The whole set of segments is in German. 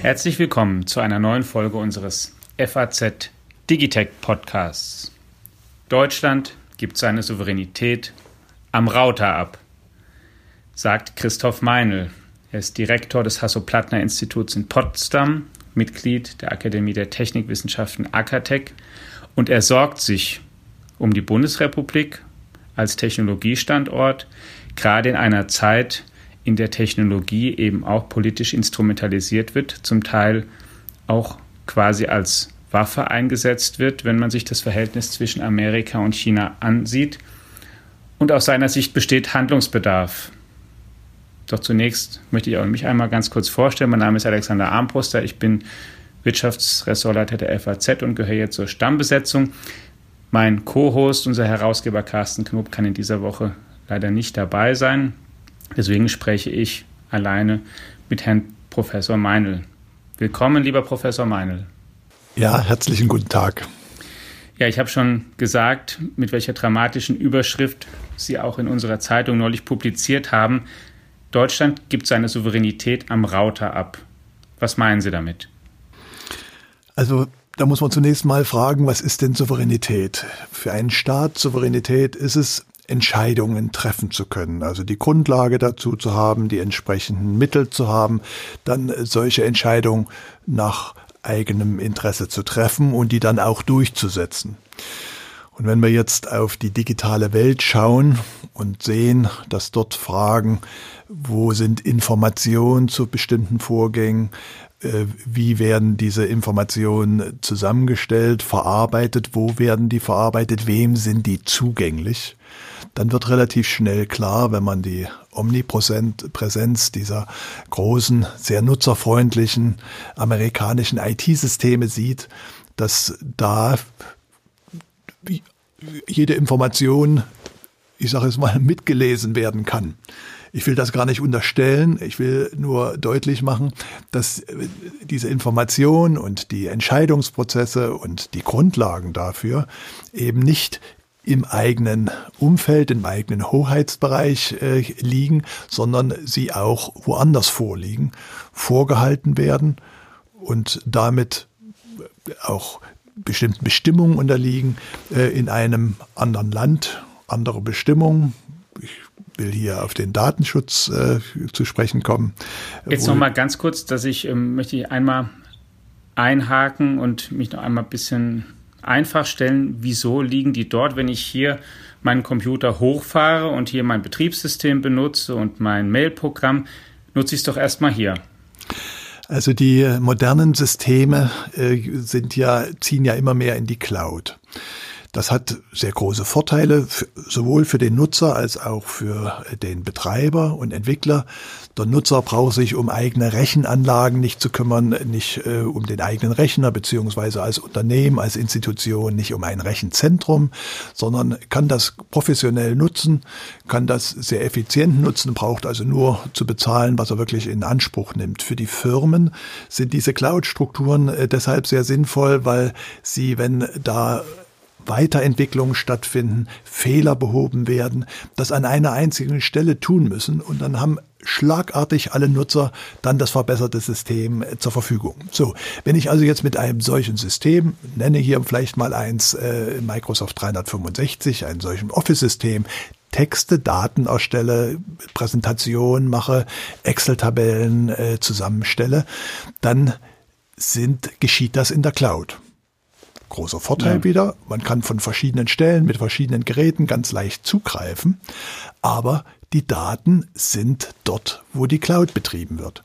Herzlich willkommen zu einer neuen Folge unseres FAZ Digitech Podcasts. Deutschland gibt seine Souveränität am Router ab, sagt Christoph Meinl. Er ist Direktor des Hasso-Plattner-Instituts in Potsdam, Mitglied der Akademie der Technikwissenschaften AKTEC und er sorgt sich um die Bundesrepublik als Technologiestandort, gerade in einer Zeit, in der Technologie eben auch politisch instrumentalisiert wird, zum Teil auch quasi als Waffe eingesetzt wird, wenn man sich das Verhältnis zwischen Amerika und China ansieht. Und aus seiner Sicht besteht Handlungsbedarf. Doch zunächst möchte ich auch mich einmal ganz kurz vorstellen. Mein Name ist Alexander Armbruster. Ich bin Wirtschaftsressortleiter der FAZ und gehöre jetzt zur Stammbesetzung. Mein Co-Host, unser Herausgeber Carsten Knob, kann in dieser Woche leider nicht dabei sein. Deswegen spreche ich alleine mit Herrn Professor Meinl. Willkommen, lieber Professor Meinl. Ja, herzlichen guten Tag. Ja, ich habe schon gesagt, mit welcher dramatischen Überschrift Sie auch in unserer Zeitung neulich publiziert haben. Deutschland gibt seine Souveränität am Router ab. Was meinen Sie damit? Also da muss man zunächst mal fragen, was ist denn Souveränität? Für einen Staat Souveränität ist es, Entscheidungen treffen zu können, also die Grundlage dazu zu haben, die entsprechenden Mittel zu haben, dann solche Entscheidungen nach eigenem Interesse zu treffen und die dann auch durchzusetzen. Und wenn wir jetzt auf die digitale Welt schauen und sehen, dass dort Fragen, wo sind Informationen zu bestimmten Vorgängen, äh, wie werden diese Informationen zusammengestellt, verarbeitet, wo werden die verarbeitet, wem sind die zugänglich, dann wird relativ schnell klar, wenn man die Omnipräsenz dieser großen, sehr nutzerfreundlichen amerikanischen IT-Systeme sieht, dass da jede Information, ich sage es mal, mitgelesen werden kann. Ich will das gar nicht unterstellen, ich will nur deutlich machen, dass diese Information und die Entscheidungsprozesse und die Grundlagen dafür eben nicht im eigenen Umfeld, im eigenen Hoheitsbereich äh, liegen, sondern sie auch woanders vorliegen, vorgehalten werden und damit auch bestimmten Bestimmungen unterliegen äh, in einem anderen Land, andere Bestimmungen. Will hier auf den Datenschutz äh, zu sprechen kommen. Jetzt noch mal ganz kurz, dass ich ähm, möchte ich einmal einhaken und mich noch einmal ein bisschen einfach stellen, wieso liegen die dort, wenn ich hier meinen Computer hochfahre und hier mein Betriebssystem benutze und mein Mailprogramm, nutze ich es doch erstmal hier. Also die modernen Systeme äh, sind ja, ziehen ja immer mehr in die Cloud. Das hat sehr große Vorteile, sowohl für den Nutzer als auch für den Betreiber und Entwickler. Der Nutzer braucht sich um eigene Rechenanlagen nicht zu kümmern, nicht äh, um den eigenen Rechner, beziehungsweise als Unternehmen, als Institution nicht um ein Rechenzentrum, sondern kann das professionell nutzen, kann das sehr effizient nutzen, braucht also nur zu bezahlen, was er wirklich in Anspruch nimmt. Für die Firmen sind diese Cloud-Strukturen äh, deshalb sehr sinnvoll, weil sie, wenn da Weiterentwicklungen stattfinden, Fehler behoben werden, das an einer einzigen Stelle tun müssen und dann haben schlagartig alle Nutzer dann das verbesserte System äh, zur Verfügung. So, wenn ich also jetzt mit einem solchen System, nenne hier vielleicht mal eins äh, Microsoft 365, ein solchen Office-System, Texte, Daten erstelle, Präsentationen mache, Excel-Tabellen äh, zusammenstelle, dann sind, geschieht das in der Cloud. Großer Vorteil ja. wieder, man kann von verschiedenen Stellen mit verschiedenen Geräten ganz leicht zugreifen, aber die Daten sind dort, wo die Cloud betrieben wird.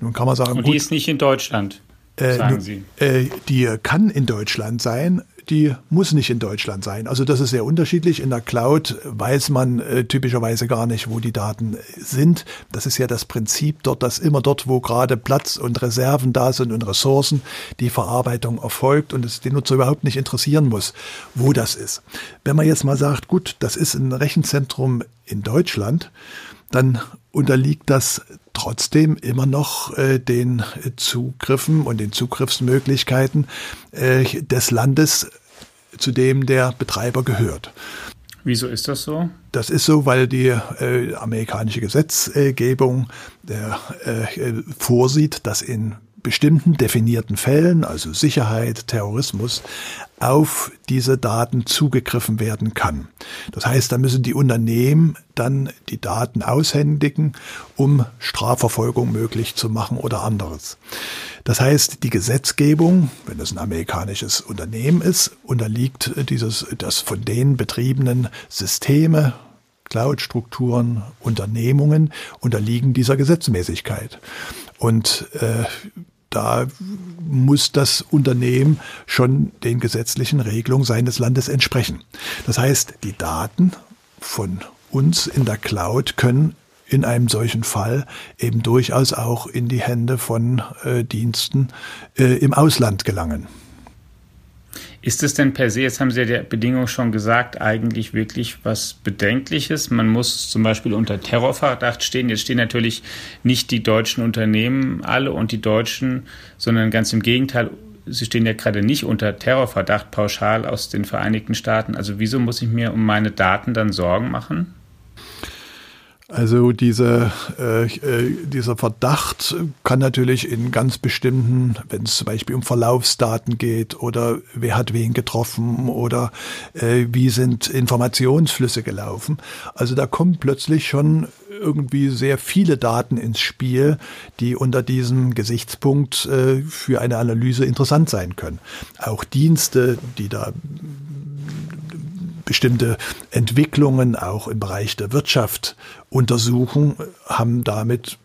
Nun kann man sagen, Und die gut, ist nicht in Deutschland, äh, sagen Sie. Äh, die kann in Deutschland sein, die muss nicht in Deutschland sein. Also das ist sehr unterschiedlich. In der Cloud weiß man äh, typischerweise gar nicht, wo die Daten sind. Das ist ja das Prinzip dort, dass immer dort, wo gerade Platz und Reserven da sind und Ressourcen, die Verarbeitung erfolgt und es den Nutzer überhaupt nicht interessieren muss, wo das ist. Wenn man jetzt mal sagt, gut, das ist ein Rechenzentrum in Deutschland, dann unterliegt das trotzdem immer noch äh, den Zugriffen und den Zugriffsmöglichkeiten äh, des Landes, zu dem der Betreiber gehört. Wieso ist das so? Das ist so, weil die äh, amerikanische Gesetzgebung äh, vorsieht, dass in bestimmten definierten Fällen, also Sicherheit, Terrorismus, auf diese Daten zugegriffen werden kann. Das heißt, da müssen die Unternehmen dann die Daten aushändigen, um Strafverfolgung möglich zu machen oder anderes. Das heißt, die Gesetzgebung, wenn es ein amerikanisches Unternehmen ist, unterliegt dieses, das von denen betriebenen Systeme, Cloud-Strukturen, Unternehmungen unterliegen dieser Gesetzmäßigkeit. Und äh, da muss das Unternehmen schon den gesetzlichen Regelungen seines Landes entsprechen. Das heißt, die Daten von uns in der Cloud können in einem solchen Fall eben durchaus auch in die Hände von äh, Diensten äh, im Ausland gelangen. Ist es denn per se, jetzt haben Sie ja der Bedingung schon gesagt, eigentlich wirklich was Bedenkliches? Man muss zum Beispiel unter Terrorverdacht stehen. Jetzt stehen natürlich nicht die deutschen Unternehmen alle und die Deutschen, sondern ganz im Gegenteil, sie stehen ja gerade nicht unter Terrorverdacht pauschal aus den Vereinigten Staaten. Also wieso muss ich mir um meine Daten dann Sorgen machen? Also diese, äh, äh, dieser Verdacht kann natürlich in ganz bestimmten, wenn es zum Beispiel um Verlaufsdaten geht oder wer hat wen getroffen oder äh, wie sind Informationsflüsse gelaufen. Also da kommen plötzlich schon irgendwie sehr viele Daten ins Spiel, die unter diesem Gesichtspunkt äh, für eine Analyse interessant sein können. Auch Dienste, die da bestimmte Entwicklungen auch im Bereich der Wirtschaft untersuchen, haben damit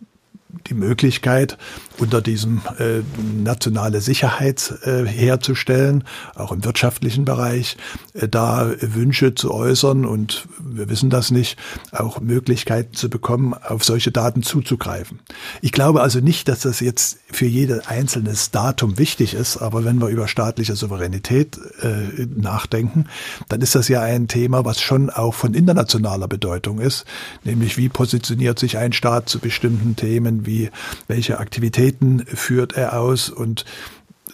die Möglichkeit, unter diesem äh, nationale Sicherheit äh, herzustellen, auch im wirtschaftlichen Bereich, äh, da Wünsche zu äußern und wir wissen das nicht, auch Möglichkeiten zu bekommen, auf solche Daten zuzugreifen. Ich glaube also nicht, dass das jetzt für jedes einzelnes Datum wichtig ist, aber wenn wir über staatliche Souveränität äh, nachdenken, dann ist das ja ein Thema, was schon auch von internationaler Bedeutung ist, nämlich wie positioniert sich ein Staat zu bestimmten Themen, wie welche Aktivitäten führt er aus und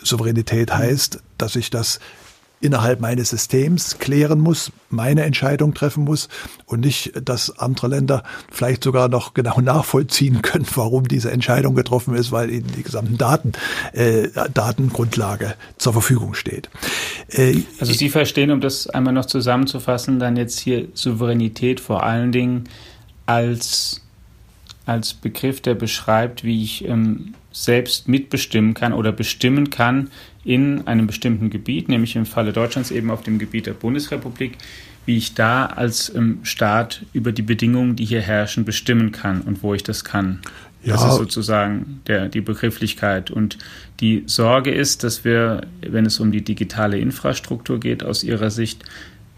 Souveränität heißt, dass ich das innerhalb meines Systems klären muss, meine Entscheidung treffen muss und nicht, dass andere Länder vielleicht sogar noch genau nachvollziehen können, warum diese Entscheidung getroffen ist, weil ihnen die gesamten Daten, äh, Datengrundlage zur Verfügung steht. Äh, also Sie verstehen, um das einmal noch zusammenzufassen, dann jetzt hier Souveränität vor allen Dingen als als Begriff, der beschreibt, wie ich ähm, selbst mitbestimmen kann oder bestimmen kann in einem bestimmten Gebiet, nämlich im Falle Deutschlands eben auf dem Gebiet der Bundesrepublik, wie ich da als ähm, Staat über die Bedingungen, die hier herrschen, bestimmen kann und wo ich das kann. Ja. Das ist sozusagen der, die Begrifflichkeit. Und die Sorge ist, dass wir, wenn es um die digitale Infrastruktur geht, aus Ihrer Sicht,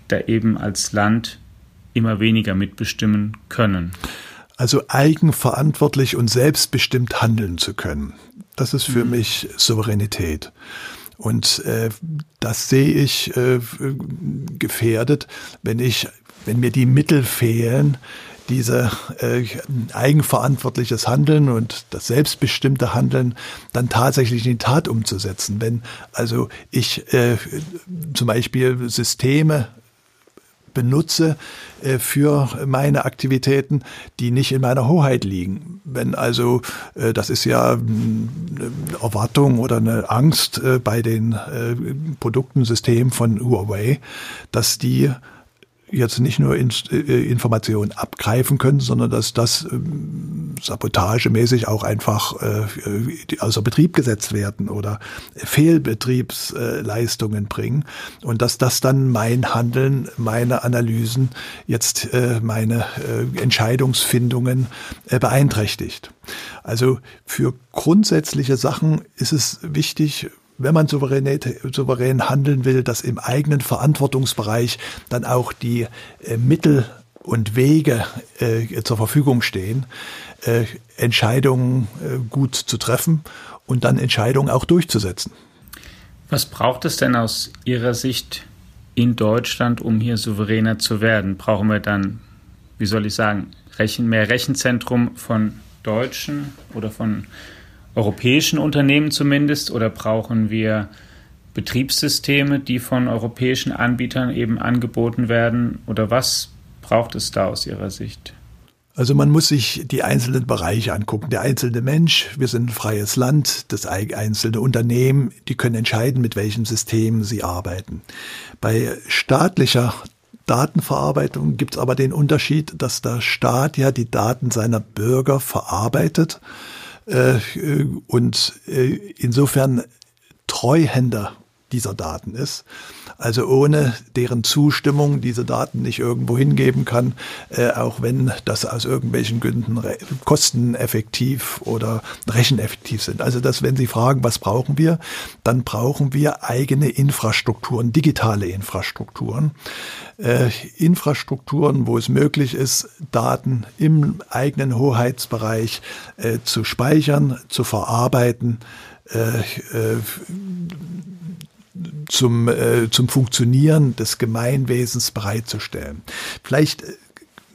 da eben als Land immer weniger mitbestimmen können. Also eigenverantwortlich und selbstbestimmt handeln zu können. Das ist für mhm. mich Souveränität. Und äh, das sehe ich äh, gefährdet, wenn ich, wenn mir die Mittel fehlen, diese äh, eigenverantwortliches Handeln und das selbstbestimmte Handeln dann tatsächlich in die Tat umzusetzen. Wenn also ich äh, zum Beispiel Systeme benutze äh, für meine Aktivitäten, die nicht in meiner Hoheit liegen. Wenn also, äh, das ist ja eine Erwartung oder eine Angst äh, bei den Produkten, Systemen von Huawei, dass die jetzt nicht nur in, äh, Informationen abgreifen können, sondern dass das ähm, sabotagemäßig auch einfach äh, außer Betrieb gesetzt werden oder Fehlbetriebsleistungen bringen und dass das dann mein Handeln, meine Analysen, jetzt äh, meine äh, Entscheidungsfindungen äh, beeinträchtigt. Also für grundsätzliche Sachen ist es wichtig, wenn man souverän handeln will, dass im eigenen Verantwortungsbereich dann auch die äh, Mittel und Wege äh, zur Verfügung stehen, äh, Entscheidungen äh, gut zu treffen und dann Entscheidungen auch durchzusetzen. Was braucht es denn aus Ihrer Sicht in Deutschland, um hier souveräner zu werden? Brauchen wir dann, wie soll ich sagen, Rechen, mehr Rechenzentrum von Deutschen oder von europäischen Unternehmen zumindest? Oder brauchen wir Betriebssysteme, die von europäischen Anbietern eben angeboten werden? Oder was braucht es da aus Ihrer Sicht? Also man muss sich die einzelnen Bereiche angucken. Der einzelne Mensch, wir sind ein freies Land, das einzelne Unternehmen, die können entscheiden, mit welchem System sie arbeiten. Bei staatlicher Datenverarbeitung gibt es aber den Unterschied, dass der Staat ja die Daten seiner Bürger verarbeitet und äh, insofern Treuhänder dieser Daten ist. Also ohne deren Zustimmung diese Daten nicht irgendwo hingeben kann, äh, auch wenn das aus irgendwelchen Gründen kosteneffektiv oder recheneffektiv sind. Also dass, wenn Sie fragen, was brauchen wir, dann brauchen wir eigene Infrastrukturen, digitale Infrastrukturen. Äh, Infrastrukturen, wo es möglich ist, Daten im eigenen Hoheitsbereich äh, zu speichern, zu verarbeiten, äh, äh, zum, äh, zum Funktionieren des Gemeinwesens bereitzustellen. Vielleicht äh,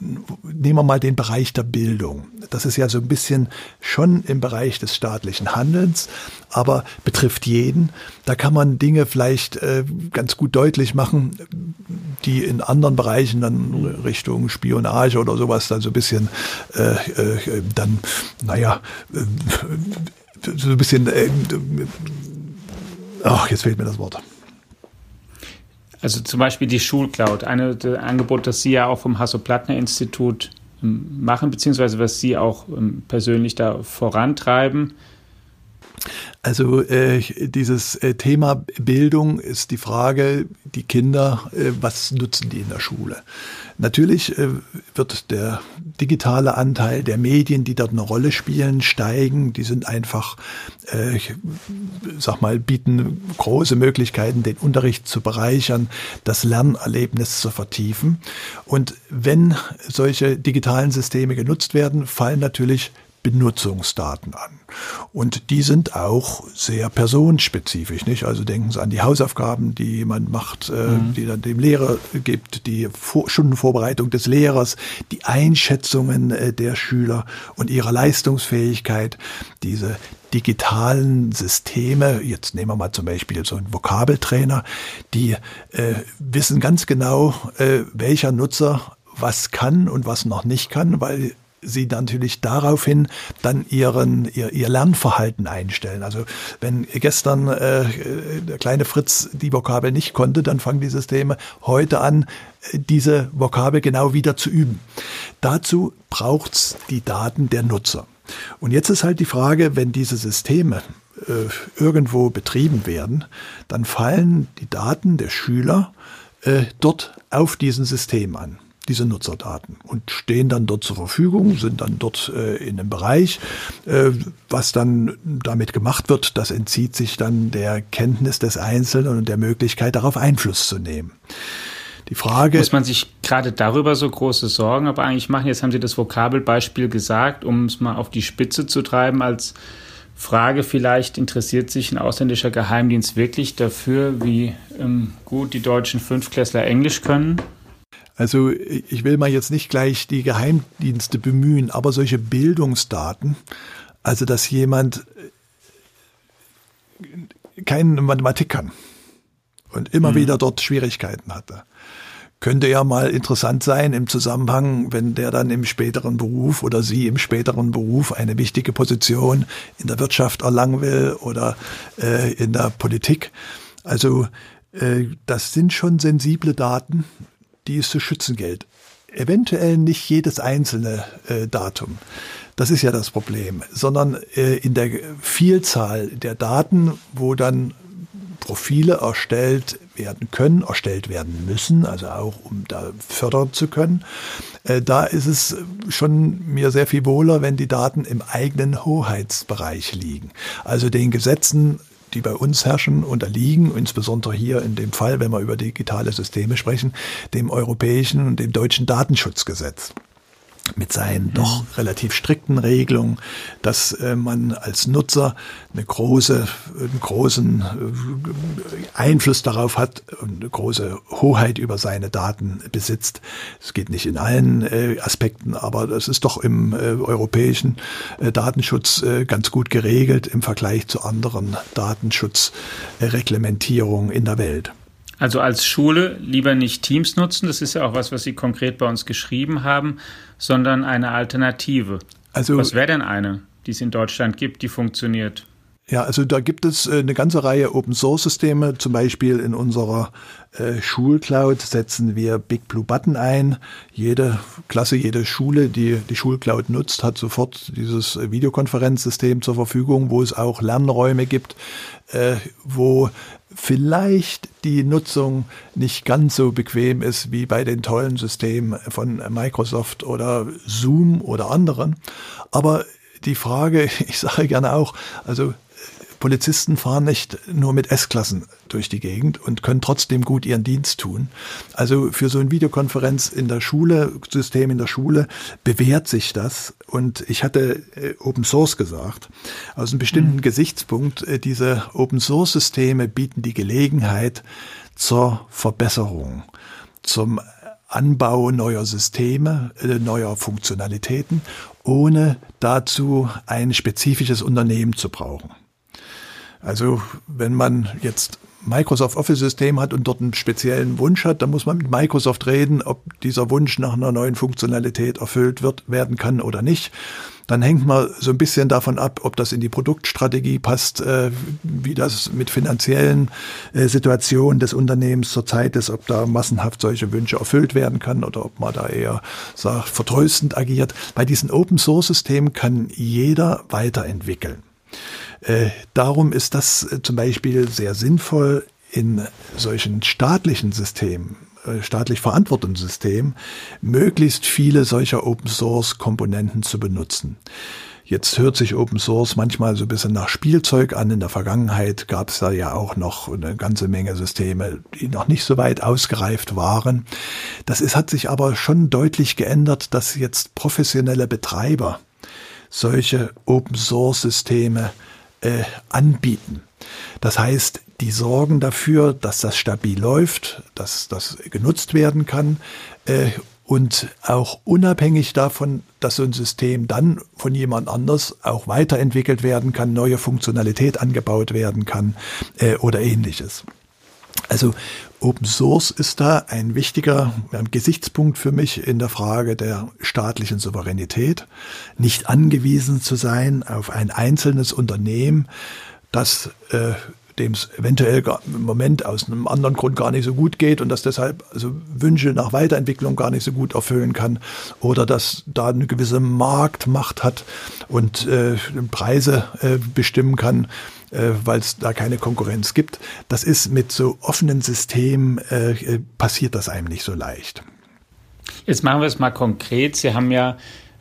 nehmen wir mal den Bereich der Bildung. Das ist ja so ein bisschen schon im Bereich des staatlichen Handelns, aber betrifft jeden. Da kann man Dinge vielleicht äh, ganz gut deutlich machen, die in anderen Bereichen dann Richtung Spionage oder sowas dann so ein bisschen äh, äh, dann, naja, äh, so ein bisschen, äh, ach, jetzt fehlt mir das Wort. Also zum Beispiel die Schulcloud, ein Angebot, das Sie ja auch vom Hasso-Plattner-Institut ähm, machen, beziehungsweise was Sie auch ähm, persönlich da vorantreiben. Also äh, dieses äh, Thema Bildung ist die Frage, die Kinder, äh, was nutzen die in der Schule? Natürlich äh, wird der digitale Anteil der Medien, die dort eine Rolle spielen, steigen. Die sind einfach, äh, ich sag mal, bieten große Möglichkeiten, den Unterricht zu bereichern, das Lernerlebnis zu vertiefen. Und wenn solche digitalen Systeme genutzt werden, fallen natürlich Benutzungsdaten an. Und die sind auch sehr personenspezifisch, nicht? Also denken Sie an die Hausaufgaben, die jemand macht, äh, mhm. die dann dem Lehrer gibt, die Vor Stundenvorbereitung des Lehrers, die Einschätzungen äh, der Schüler und ihrer Leistungsfähigkeit, diese digitalen Systeme, jetzt nehmen wir mal zum Beispiel so einen Vokabeltrainer, die äh, wissen ganz genau, äh, welcher Nutzer was kann und was noch nicht kann, weil sie natürlich daraufhin dann ihren, ihr, ihr Lernverhalten einstellen. Also wenn gestern äh, der kleine Fritz die Vokabel nicht konnte, dann fangen die Systeme heute an, diese Vokabel genau wieder zu üben. Dazu braucht's die Daten der Nutzer. Und jetzt ist halt die Frage, wenn diese Systeme äh, irgendwo betrieben werden, dann fallen die Daten der Schüler äh, dort auf diesem System an diese Nutzerdaten und stehen dann dort zur Verfügung, sind dann dort äh, in einem Bereich. Äh, was dann damit gemacht wird, das entzieht sich dann der Kenntnis des Einzelnen und der Möglichkeit, darauf Einfluss zu nehmen. Die Frage. Muss man sich gerade darüber so große Sorgen aber eigentlich machen? Jetzt haben Sie das Vokabelbeispiel gesagt, um es mal auf die Spitze zu treiben als Frage vielleicht, interessiert sich ein ausländischer Geheimdienst wirklich dafür, wie ähm, gut die deutschen Fünfklässler Englisch können? Also ich will mal jetzt nicht gleich die Geheimdienste bemühen, aber solche Bildungsdaten, also dass jemand äh, keine Mathematik kann und immer mhm. wieder dort Schwierigkeiten hatte, könnte ja mal interessant sein im Zusammenhang, wenn der dann im späteren Beruf oder sie im späteren Beruf eine wichtige Position in der Wirtschaft erlangen will oder äh, in der Politik. Also äh, das sind schon sensible Daten, die es zu schützen gilt. Eventuell nicht jedes einzelne äh, Datum. Das ist ja das Problem, sondern äh, in der Vielzahl der Daten, wo dann Profile erstellt werden können, erstellt werden müssen, also auch um da fördern zu können. Äh, da ist es schon mir sehr viel wohler, wenn die Daten im eigenen Hoheitsbereich liegen. Also den Gesetzen die bei uns herrschen, unterliegen, insbesondere hier in dem Fall, wenn wir über digitale Systeme sprechen, dem europäischen und dem deutschen Datenschutzgesetz. Mit seinen doch relativ strikten Regelungen, dass äh, man als Nutzer eine große, einen großen äh, Einfluss darauf hat und eine große Hoheit über seine Daten besitzt. Es geht nicht in allen äh, Aspekten, aber das ist doch im europäischen Datenschutz ganz gut geregelt im Vergleich zu anderen Datenschutzreglementierungen in der Welt. Also als Schule lieber nicht Teams nutzen, das ist ja auch was, was Sie konkret bei uns geschrieben haben, sondern eine Alternative. Also, was wäre denn eine, die es in Deutschland gibt, die funktioniert? Ja, also da gibt es äh, eine ganze Reihe Open Source Systeme. Zum Beispiel in unserer äh, Schulcloud setzen wir Big Blue Button ein. Jede Klasse, jede Schule, die die Schulcloud nutzt, hat sofort dieses Videokonferenzsystem zur Verfügung, wo es auch Lernräume gibt, äh, wo vielleicht die Nutzung nicht ganz so bequem ist wie bei den tollen Systemen von Microsoft oder Zoom oder anderen. Aber die Frage, ich sage gerne auch, also Polizisten fahren nicht nur mit S-Klassen durch die Gegend und können trotzdem gut ihren Dienst tun. Also für so ein Videokonferenz in der Schule, System in der Schule, bewährt sich das. Und ich hatte äh, Open Source gesagt. Aus einem bestimmten mhm. Gesichtspunkt, äh, diese Open Source Systeme bieten die Gelegenheit zur Verbesserung, zum Anbau neuer Systeme, äh, neuer Funktionalitäten, ohne dazu ein spezifisches Unternehmen zu brauchen. Also wenn man jetzt Microsoft Office System hat und dort einen speziellen Wunsch hat, dann muss man mit Microsoft reden, ob dieser Wunsch nach einer neuen Funktionalität erfüllt wird, werden kann oder nicht. Dann hängt man so ein bisschen davon ab, ob das in die Produktstrategie passt, äh, wie das mit finanziellen äh, Situationen des Unternehmens zurzeit ist, ob da massenhaft solche Wünsche erfüllt werden kann oder ob man da eher sagt, vertröstend agiert. Bei diesen Open Source Systemen kann jeder weiterentwickeln. Äh, darum ist das äh, zum Beispiel sehr sinnvoll in solchen staatlichen Systemen, äh, staatlich verantworteten Systemen, möglichst viele solcher Open Source Komponenten zu benutzen. Jetzt hört sich Open Source manchmal so ein bisschen nach Spielzeug an. In der Vergangenheit gab es da ja auch noch eine ganze Menge Systeme, die noch nicht so weit ausgereift waren. Das ist, hat sich aber schon deutlich geändert, dass jetzt professionelle Betreiber solche Open Source Systeme äh, anbieten. Das heißt, die sorgen dafür, dass das stabil läuft, dass das genutzt werden kann äh, und auch unabhängig davon, dass so ein System dann von jemand anders auch weiterentwickelt werden kann, neue Funktionalität angebaut werden kann äh, oder ähnliches. Also Open Source ist da ein wichtiger Gesichtspunkt für mich in der Frage der staatlichen Souveränität, nicht angewiesen zu sein auf ein einzelnes Unternehmen, das äh, dem es eventuell im Moment aus einem anderen Grund gar nicht so gut geht und das deshalb also Wünsche nach Weiterentwicklung gar nicht so gut erfüllen kann oder dass da eine gewisse Marktmacht hat und äh, Preise äh, bestimmen kann, äh, weil es da keine Konkurrenz gibt. Das ist mit so offenen Systemen äh, äh, passiert das einem nicht so leicht. Jetzt machen wir es mal konkret. Sie haben ja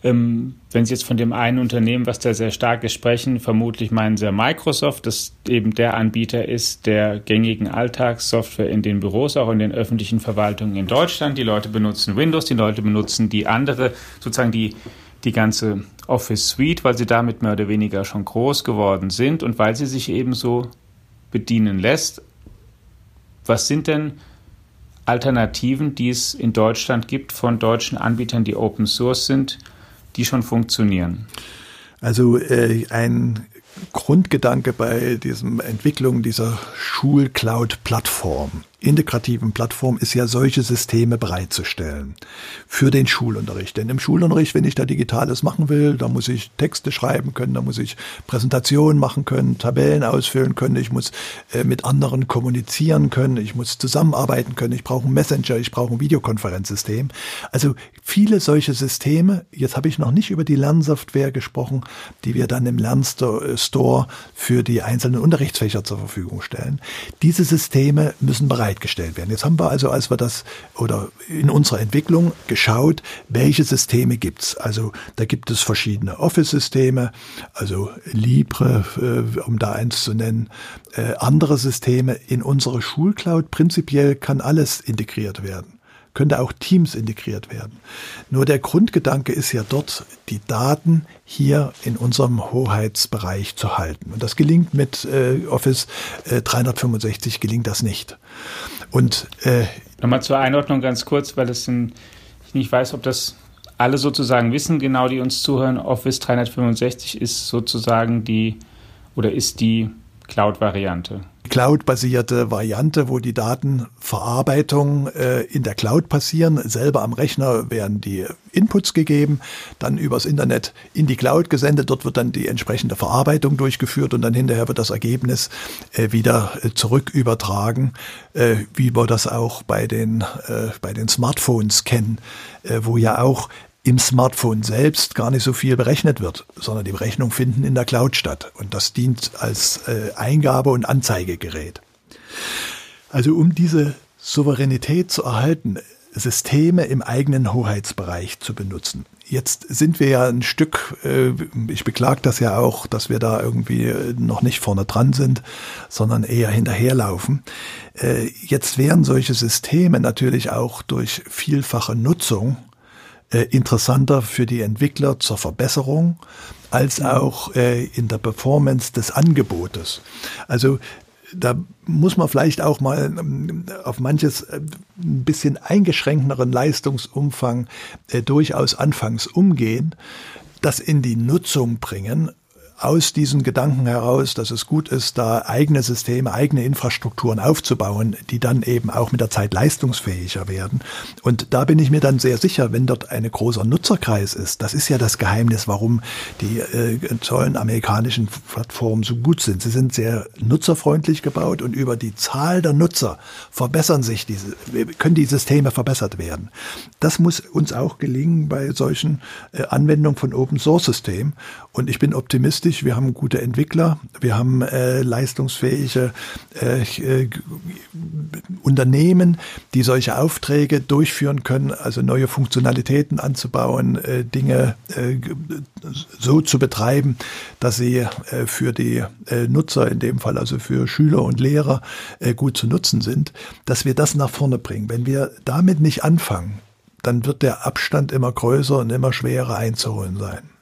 ähm, wenn Sie jetzt von dem einen Unternehmen, was da sehr stark ist, sprechen, vermutlich meinen Sie Microsoft, das eben der Anbieter ist der gängigen Alltagssoftware in den Büros, auch in den öffentlichen Verwaltungen in Deutschland. Die Leute benutzen Windows, die Leute benutzen die andere, sozusagen die, die ganze Office Suite, weil sie damit mehr oder weniger schon groß geworden sind und weil sie sich eben so bedienen lässt. Was sind denn Alternativen, die es in Deutschland gibt von deutschen Anbietern, die Open Source sind, die schon funktionieren? Also äh, ein Grundgedanke bei diesem Entwicklung dieser Schulcloud-Plattform integrativen Plattform ist ja, solche Systeme bereitzustellen für den Schulunterricht. Denn im Schulunterricht, wenn ich da Digitales machen will, da muss ich Texte schreiben können, da muss ich Präsentationen machen können, Tabellen ausfüllen können, ich muss äh, mit anderen kommunizieren können, ich muss zusammenarbeiten können, ich brauche einen Messenger, ich brauche ein Videokonferenzsystem. Also viele solche Systeme, jetzt habe ich noch nicht über die Lernsoftware gesprochen, die wir dann im Lernstore für die einzelnen Unterrichtsfächer zur Verfügung stellen. Diese Systeme müssen bereit bereitgestellt werden. Jetzt haben wir also, als wir das oder in unserer Entwicklung geschaut, welche Systeme gibt's. Also da gibt es verschiedene Office-Systeme, also Libre, äh, um da eins zu nennen, äh, andere Systeme. In unserer Schulcloud prinzipiell kann alles integriert werden. Könnte auch Teams integriert werden. Nur der Grundgedanke ist ja dort, die Daten hier in unserem Hoheitsbereich zu halten. Und das gelingt mit äh, Office äh, 365 gelingt das nicht. Und äh, nochmal zur Einordnung ganz kurz, weil das ein, ich nicht weiß, ob das alle sozusagen wissen, genau die uns zuhören. Office 365 ist sozusagen die oder ist die Cloud-Variante. Cloud-basierte Variante, wo die Datenverarbeitung äh, in der Cloud passieren. Selber am Rechner werden die Inputs gegeben, dann übers Internet in die Cloud gesendet. Dort wird dann die entsprechende Verarbeitung durchgeführt und dann hinterher wird das Ergebnis äh, wieder äh, zurück übertragen, äh, wie wir das auch bei den, äh, bei den Smartphones kennen, äh, wo ja auch im Smartphone selbst gar nicht so viel berechnet wird, sondern die Berechnungen finden in der Cloud statt. Und das dient als äh, Eingabe- und Anzeigegerät. Also um diese Souveränität zu erhalten, Systeme im eigenen Hoheitsbereich zu benutzen. Jetzt sind wir ja ein Stück, äh, ich beklage das ja auch, dass wir da irgendwie noch nicht vorne dran sind, sondern eher hinterherlaufen. Äh, jetzt wären solche Systeme natürlich auch durch vielfache Nutzung äh, interessanter für die Entwickler zur Verbesserung als mhm. auch äh, in der Performance des Angebotes. Also da muss man vielleicht auch mal ähm, auf manches äh, ein bisschen eingeschränkteren Leistungsumfang äh, durchaus anfangs umgehen, das in die Nutzung bringen aus diesen Gedanken heraus, dass es gut ist, da eigene Systeme, eigene Infrastrukturen aufzubauen, die dann eben auch mit der Zeit leistungsfähiger werden. Und da bin ich mir dann sehr sicher, wenn dort ein großer Nutzerkreis ist, das ist ja das Geheimnis, warum die äh, tollen amerikanischen Plattformen so gut sind. Sie sind sehr nutzerfreundlich gebaut und über die Zahl der Nutzer verbessern sich diese, können die Systeme verbessert werden. Das muss uns auch gelingen bei solchen äh, Anwendungen von Open Source Systemen. Und ich bin optimistisch, wichtig. Wir haben gute Entwickler, wir haben äh, leistungsfähige äh, äh, Unternehmen, die solche Aufträge durchführen können, also neue Funktionalitäten anzubauen, äh, Dinge äh, so zu betreiben, dass sie äh, für die Nutzer, in dem Fall also für Schüler und Lehrer, gut zu nutzen sind, dass wir das nach vorne bringen. Wenn wir damit nicht anfangen, dann wird der Abstand immer größer und immer schwerer einzuholen sein.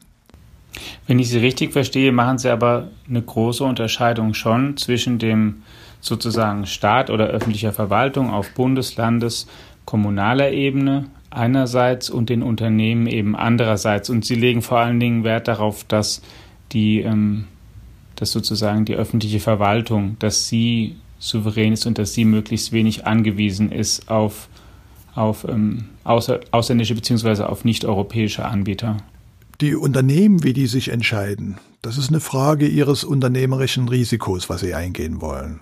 Wenn ich Sie richtig verstehe, machen Sie aber eine große Unterscheidung schon zwischen dem sozusagen Staat oder öffentlicher Verwaltung auf Bundes-, Landes-, kommunaler Ebene einerseits und den Unternehmen eben andererseits. Und Sie legen vor allen Dingen Wert darauf, dass die, ähm, dass sozusagen die öffentliche Verwaltung, dass sie souverän ist und dass sie möglichst wenig angewiesen ist auf, auf ähm, außer, ausländische bzw. auf nicht-europäische Anbieter die Unternehmen, wie die sich entscheiden, das ist eine Frage ihres unternehmerischen Risikos, was sie eingehen wollen.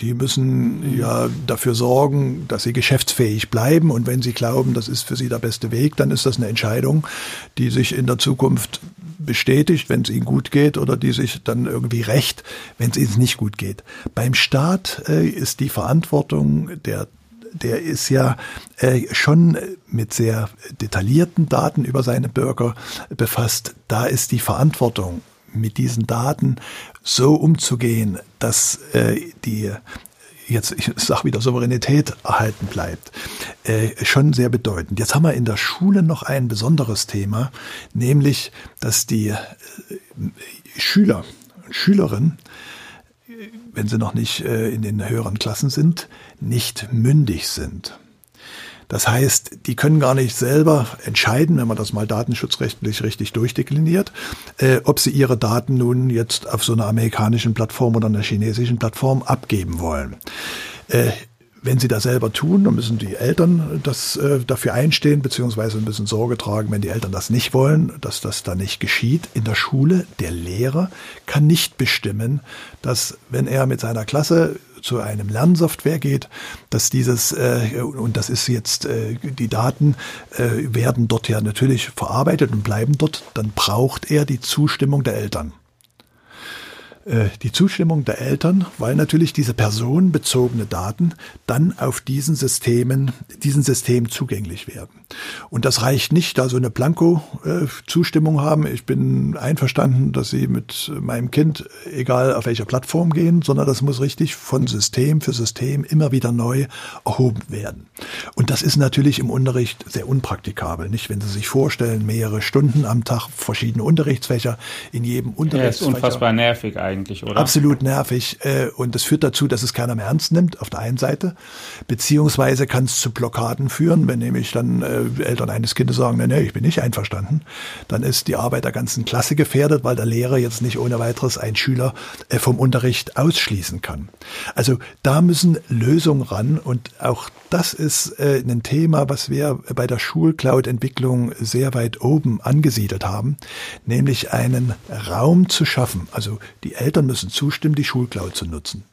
Die müssen ja dafür sorgen, dass sie geschäftsfähig bleiben. Und wenn sie glauben, das ist für sie der beste Weg, dann ist das eine Entscheidung, die sich in der Zukunft bestätigt, wenn es ihnen gut geht, oder die sich dann irgendwie rächt, wenn es ihnen nicht gut geht. Beim Staat äh, ist die Verantwortung der der ist ja äh, schon mit sehr detaillierten Daten über seine Bürger befasst. Da ist die Verantwortung, mit diesen Daten so umzugehen, dass äh, die jetzt, ich sage wieder, Souveränität erhalten bleibt, äh, schon sehr bedeutend. Jetzt haben wir in der Schule noch ein besonderes Thema, nämlich, dass die äh, Schüler und Schülerinnen wenn sie noch nicht äh, in den höheren Klassen sind, nicht mündig sind. Das heißt, die können gar nicht selber entscheiden, wenn man das mal datenschutzrechtlich richtig durchdekliniert, äh, ob sie ihre Daten nun jetzt auf so einer amerikanischen Plattform oder einer chinesischen Plattform abgeben wollen. Äh, wenn sie das selber tun, dann müssen die Eltern das äh, dafür einstehen, beziehungsweise müssen Sorge tragen, wenn die Eltern das nicht wollen, dass das da nicht geschieht. In der Schule, der Lehrer kann nicht bestimmen, dass wenn er mit seiner Klasse zu einem Lernsoftware geht, dass dieses, äh, und das ist jetzt, äh, die Daten äh, werden dort ja natürlich verarbeitet und bleiben dort, dann braucht er die Zustimmung der Eltern. Äh, die Zustimmung der Eltern, weil natürlich diese personenbezogene Daten dann auf diesen Systemen, diesen System zugänglich werden. Und das reicht nicht, da so eine Blanko-Zustimmung haben. Ich bin einverstanden, dass Sie mit meinem Kind, egal auf welcher Plattform gehen, sondern das muss richtig von System für System immer wieder neu erhoben werden. Und das ist natürlich im Unterricht sehr unpraktikabel, nicht? Wenn Sie sich vorstellen, mehrere Stunden am Tag, verschiedene Unterrichtsfächer in jedem Unterrichtsfächer. Ja, ist unfassbar nervig eigentlich, oder? Absolut nervig. Äh, und das führt dazu, dass es keiner mehr ernst nimmt, auf der einen Seite. Beziehungsweise kann es zu Blockaden führen, wenn nämlich dann äh, Eltern eines Kindes sagen, nee, ich bin nicht einverstanden. Dann ist die Arbeit der ganzen Klasse gefährdet, weil der Lehrer jetzt nicht ohne weiteres einen Schüler äh, vom Unterricht ausschließen kann. Also da müssen Lösungen ran und auch das ist ein Thema, was wir bei der Schulcloud-Entwicklung sehr weit oben angesiedelt haben, nämlich einen Raum zu schaffen. Also die Eltern müssen zustimmen, die Schulcloud zu nutzen.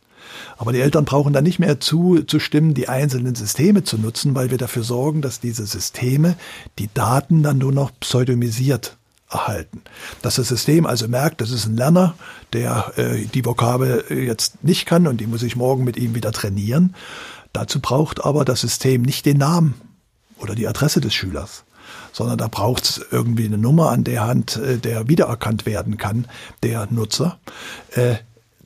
Aber die Eltern brauchen dann nicht mehr zuzustimmen, die einzelnen Systeme zu nutzen, weil wir dafür sorgen, dass diese Systeme die Daten dann nur noch pseudonymisiert erhalten. Dass das System also merkt, das ist ein Lerner, der äh, die Vokabel jetzt nicht kann und die muss ich morgen mit ihm wieder trainieren. Dazu braucht aber das System nicht den Namen oder die Adresse des Schülers, sondern da braucht es irgendwie eine Nummer an der Hand, äh, der wiedererkannt werden kann, der Nutzer. Äh,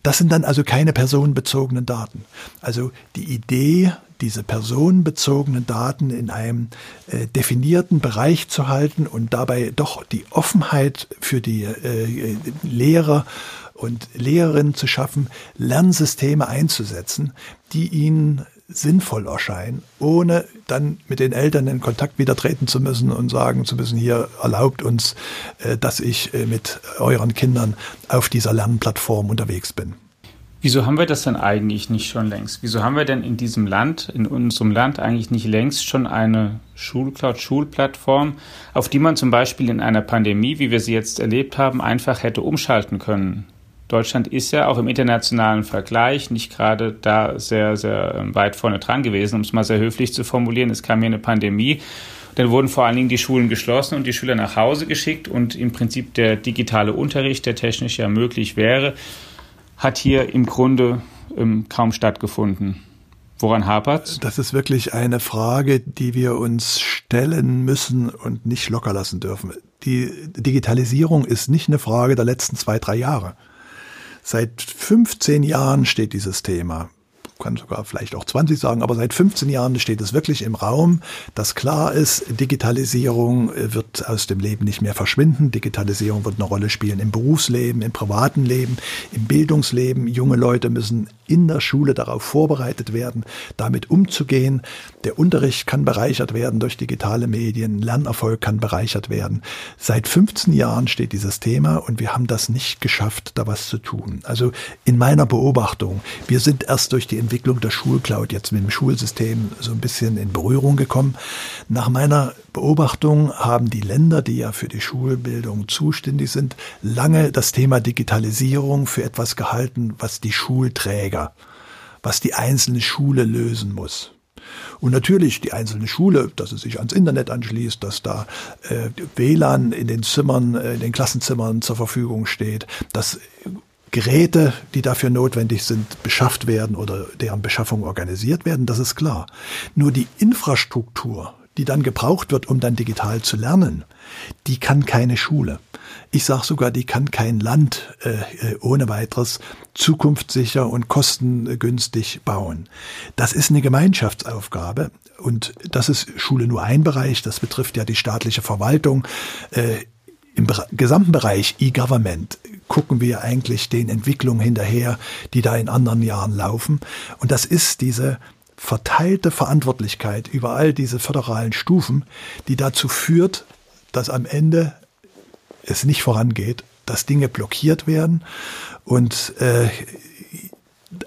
das sind dann also keine personenbezogenen Daten. Also die Idee, diese personenbezogenen Daten in einem äh, definierten Bereich zu halten und dabei doch die Offenheit für die äh, Lehrer und Lehrerinnen zu schaffen, Lernsysteme einzusetzen, die ihnen sinnvoll erscheinen, ohne dann mit den Eltern in Kontakt wieder treten zu müssen und sagen zu müssen, hier erlaubt uns, äh, dass ich äh, mit euren Kindern auf dieser Lernplattform unterwegs bin. Wieso haben wir das denn eigentlich nicht schon längst? Wieso haben wir denn in diesem Land, in unserem Land eigentlich nicht längst schon eine Schulcloud-Schulplattform, auf die man zum Beispiel in einer Pandemie, wie wir sie jetzt erlebt haben, einfach hätte umschalten können? Deutschland ist ja auch im internationalen Vergleich nicht gerade da sehr, sehr ähm, weit vorne dran gewesen, um es mal sehr höflich zu formulieren. Es kam hier eine Pandemie. Dann wurden vor allen Dingen die Schulen geschlossen und die Schüler nach Hause geschickt und im Prinzip der digitale Unterricht, der technisch ja möglich wäre, hat hier im Grunde ähm, kaum stattgefunden. Woran hapert's? Das ist wirklich eine Frage, die wir uns stellen müssen und nicht locker lassen dürfen. Die Digitalisierung ist nicht eine Frage der letzten zwei, drei Jahre. Seit 15 Jahren steht dieses Thema kann sogar vielleicht auch 20 sagen, aber seit 15 Jahren steht es wirklich im Raum, dass klar ist, Digitalisierung äh, wird aus dem Leben nicht mehr verschwinden. Digitalisierung wird eine Rolle spielen im Berufsleben, im privaten Leben, im Bildungsleben. Junge Leute müssen in der Schule darauf vorbereitet werden, damit umzugehen. Der Unterricht kann bereichert werden durch digitale Medien, Lernerfolg kann bereichert werden. Seit 15 Jahren steht dieses Thema und wir haben das nicht geschafft, da was zu tun. Also in meiner Beobachtung, wir sind erst durch die Entwicklung der Schulcloud jetzt mit dem Schulsystem so ein bisschen in Berührung gekommen. Nach meiner Beobachtung haben die Länder, die ja für die Schulbildung zuständig sind, lange das Thema Digitalisierung für etwas gehalten, was die Schulträger, was die einzelne Schule lösen muss. Und natürlich die einzelne Schule, dass es sich ans Internet anschließt, dass da äh, WLAN in den Zimmern, äh, in den Klassenzimmern zur Verfügung steht, dass Geräte, die dafür notwendig sind, beschafft werden oder deren Beschaffung organisiert werden, das ist klar. Nur die Infrastruktur, die dann gebraucht wird, um dann digital zu lernen, die kann keine Schule. Ich sage sogar, die kann kein Land äh, äh, ohne weiteres zukunftssicher und kostengünstig bauen. Das ist eine Gemeinschaftsaufgabe und das ist Schule nur ein Bereich. Das betrifft ja die staatliche Verwaltung. Äh, Im gesamten Bereich E-Government gucken wir eigentlich den Entwicklungen hinterher, die da in anderen Jahren laufen. Und das ist diese verteilte Verantwortlichkeit über all diese föderalen Stufen, die dazu führt, dass am Ende es nicht vorangeht, dass Dinge blockiert werden und äh,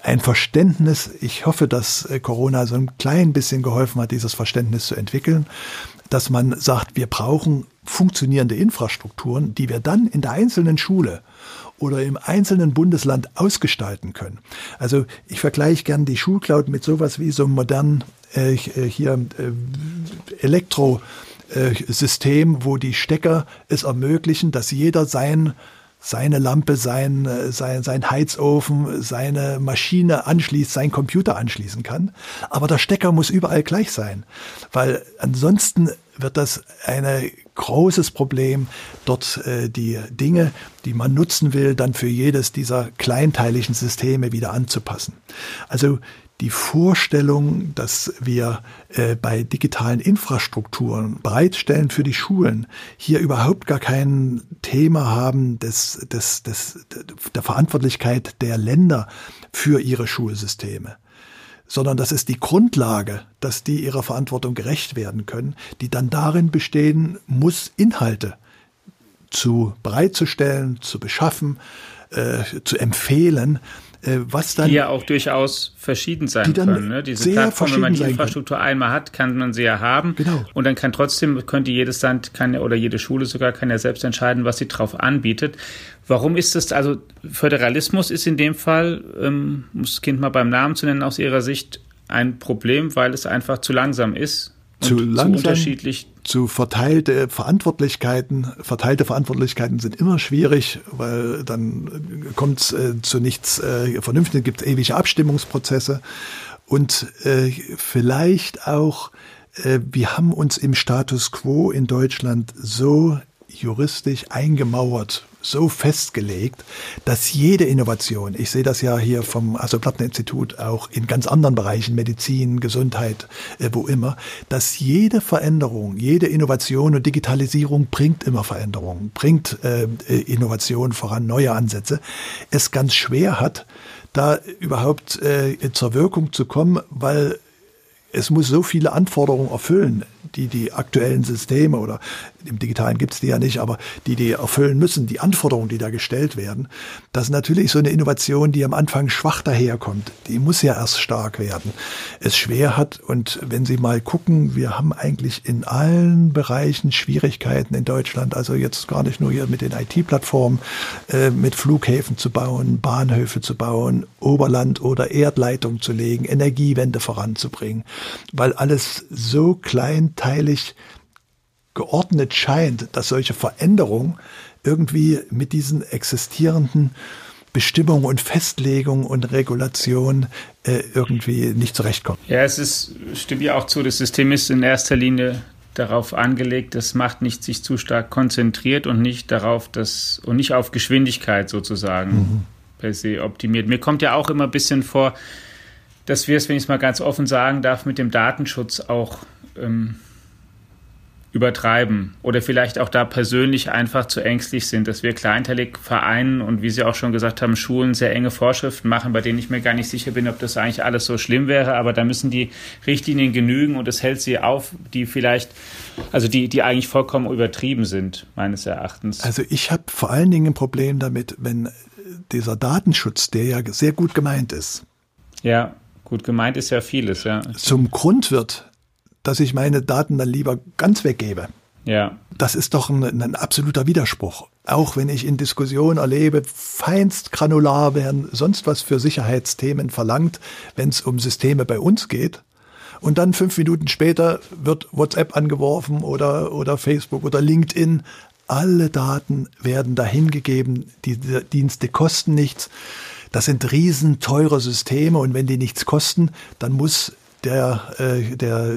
ein Verständnis, ich hoffe, dass äh, Corona so ein klein bisschen geholfen hat, dieses Verständnis zu entwickeln, dass man sagt, wir brauchen funktionierende Infrastrukturen, die wir dann in der einzelnen Schule oder im einzelnen Bundesland ausgestalten können. Also ich vergleiche gern die Schulcloud mit sowas wie so modernen äh hier äh, Elektro- System, wo die Stecker es ermöglichen, dass jeder sein seine Lampe, sein, sein, sein Heizofen, seine Maschine anschließt, sein Computer anschließen kann. Aber der Stecker muss überall gleich sein, weil ansonsten wird das ein großes Problem, dort äh, die Dinge, die man nutzen will, dann für jedes dieser kleinteiligen Systeme wieder anzupassen. Also die Vorstellung, dass wir äh, bei digitalen Infrastrukturen bereitstellen für die Schulen, hier überhaupt gar kein Thema haben des, des, des, der Verantwortlichkeit der Länder für ihre Schulsysteme sondern das ist die Grundlage, dass die ihrer Verantwortung gerecht werden können, die dann darin bestehen muss, Inhalte zu bereitzustellen, zu beschaffen, äh, zu empfehlen, was dann, die ja auch durchaus verschieden sein können. Ne? Diese Plattform, wenn man die Infrastruktur können. einmal hat, kann man sie ja haben. Genau. Und dann kann trotzdem, könnte jedes Land kann, oder jede Schule sogar kann ja selbst entscheiden, was sie drauf anbietet. Warum ist das, also Föderalismus ist in dem Fall, ähm, muss das Kind mal beim Namen zu nennen, aus Ihrer Sicht ein Problem, weil es einfach zu langsam ist zu langsam, zu unterschiedlich. Zu verteilte Verantwortlichkeiten. Verteilte Verantwortlichkeiten sind immer schwierig, weil dann kommt es äh, zu nichts äh, Vernünftigen, gibt es ewige Abstimmungsprozesse. Und äh, vielleicht auch, äh, wir haben uns im Status quo in Deutschland so juristisch eingemauert, so festgelegt, dass jede Innovation, ich sehe das ja hier vom Hasso-Plattner-Institut auch in ganz anderen Bereichen, Medizin, Gesundheit, äh, wo immer, dass jede Veränderung, jede Innovation und Digitalisierung bringt immer Veränderungen, bringt äh, Innovation voran, neue Ansätze, es ganz schwer hat, da überhaupt äh, zur Wirkung zu kommen, weil es muss so viele Anforderungen erfüllen, die die aktuellen Systeme oder im Digitalen gibt es die ja nicht, aber die die erfüllen müssen, die Anforderungen, die da gestellt werden, dass natürlich so eine Innovation, die am Anfang schwach daherkommt, die muss ja erst stark werden, es schwer hat. Und wenn Sie mal gucken, wir haben eigentlich in allen Bereichen Schwierigkeiten in Deutschland, also jetzt gar nicht nur hier mit den IT-Plattformen, äh, mit Flughäfen zu bauen, Bahnhöfe zu bauen, Oberland- oder Erdleitung zu legen, Energiewende voranzubringen, weil alles so kleinteilig geordnet scheint, dass solche Veränderungen irgendwie mit diesen existierenden Bestimmungen und Festlegungen und Regulationen äh, irgendwie nicht zurechtkommen. Ja, es ist, stimmt ja auch zu, das System ist in erster Linie darauf angelegt, dass Macht nicht sich zu stark konzentriert und nicht darauf, dass und nicht auf Geschwindigkeit sozusagen mhm. per se optimiert. Mir kommt ja auch immer ein bisschen vor, dass wir es, wenn ich es mal ganz offen sagen darf, mit dem Datenschutz auch ähm, übertreiben oder vielleicht auch da persönlich einfach zu ängstlich sind, dass wir kleinteilig vereinen und wie Sie auch schon gesagt haben, Schulen sehr enge Vorschriften machen, bei denen ich mir gar nicht sicher bin, ob das eigentlich alles so schlimm wäre, aber da müssen die Richtlinien genügen und es hält sie auf, die vielleicht, also die, die eigentlich vollkommen übertrieben sind, meines Erachtens. Also ich habe vor allen Dingen ein Problem damit, wenn dieser Datenschutz, der ja sehr gut gemeint ist. Ja, gut gemeint ist ja vieles, ja. Zum Grund wird, dass ich meine Daten dann lieber ganz weggebe. Ja. Das ist doch ein, ein, absoluter Widerspruch. Auch wenn ich in Diskussionen erlebe, feinst granular werden sonst was für Sicherheitsthemen verlangt, wenn es um Systeme bei uns geht. Und dann fünf Minuten später wird WhatsApp angeworfen oder, oder Facebook oder LinkedIn. Alle Daten werden dahin gegeben. Die Dienste kosten nichts. Das sind riesen teure Systeme und wenn die nichts kosten, dann muss der, äh, der,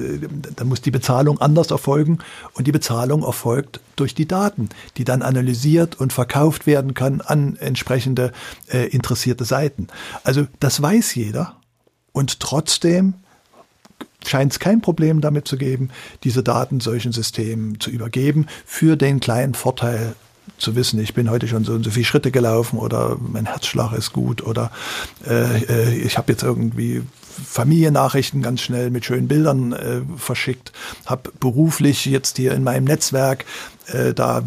dann muss die Bezahlung anders erfolgen und die Bezahlung erfolgt durch die Daten, die dann analysiert und verkauft werden kann an entsprechende äh, interessierte Seiten. Also das weiß jeder und trotzdem scheint es kein Problem damit zu geben, diese Daten solchen Systemen zu übergeben für den kleinen Vorteil zu wissen, ich bin heute schon so und so viele Schritte gelaufen oder mein Herzschlag ist gut oder äh, äh ich habe jetzt irgendwie Familiennachrichten ganz schnell mit schönen Bildern äh, verschickt, habe beruflich jetzt hier in meinem Netzwerk äh, da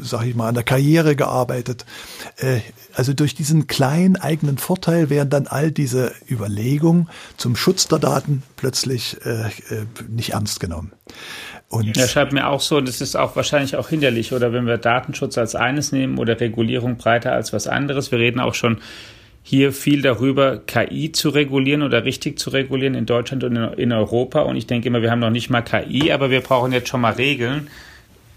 sag ich mal, an der Karriere gearbeitet. Äh, also durch diesen kleinen eigenen Vorteil werden dann all diese Überlegungen zum Schutz der Daten plötzlich äh, äh, nicht ernst genommen. Und ja, schreibt mir auch so, das ist auch wahrscheinlich auch hinderlich, oder wenn wir Datenschutz als eines nehmen oder Regulierung breiter als was anderes. Wir reden auch schon hier viel darüber, KI zu regulieren oder richtig zu regulieren in Deutschland und in Europa. Und ich denke immer, wir haben noch nicht mal KI, aber wir brauchen jetzt schon mal Regeln.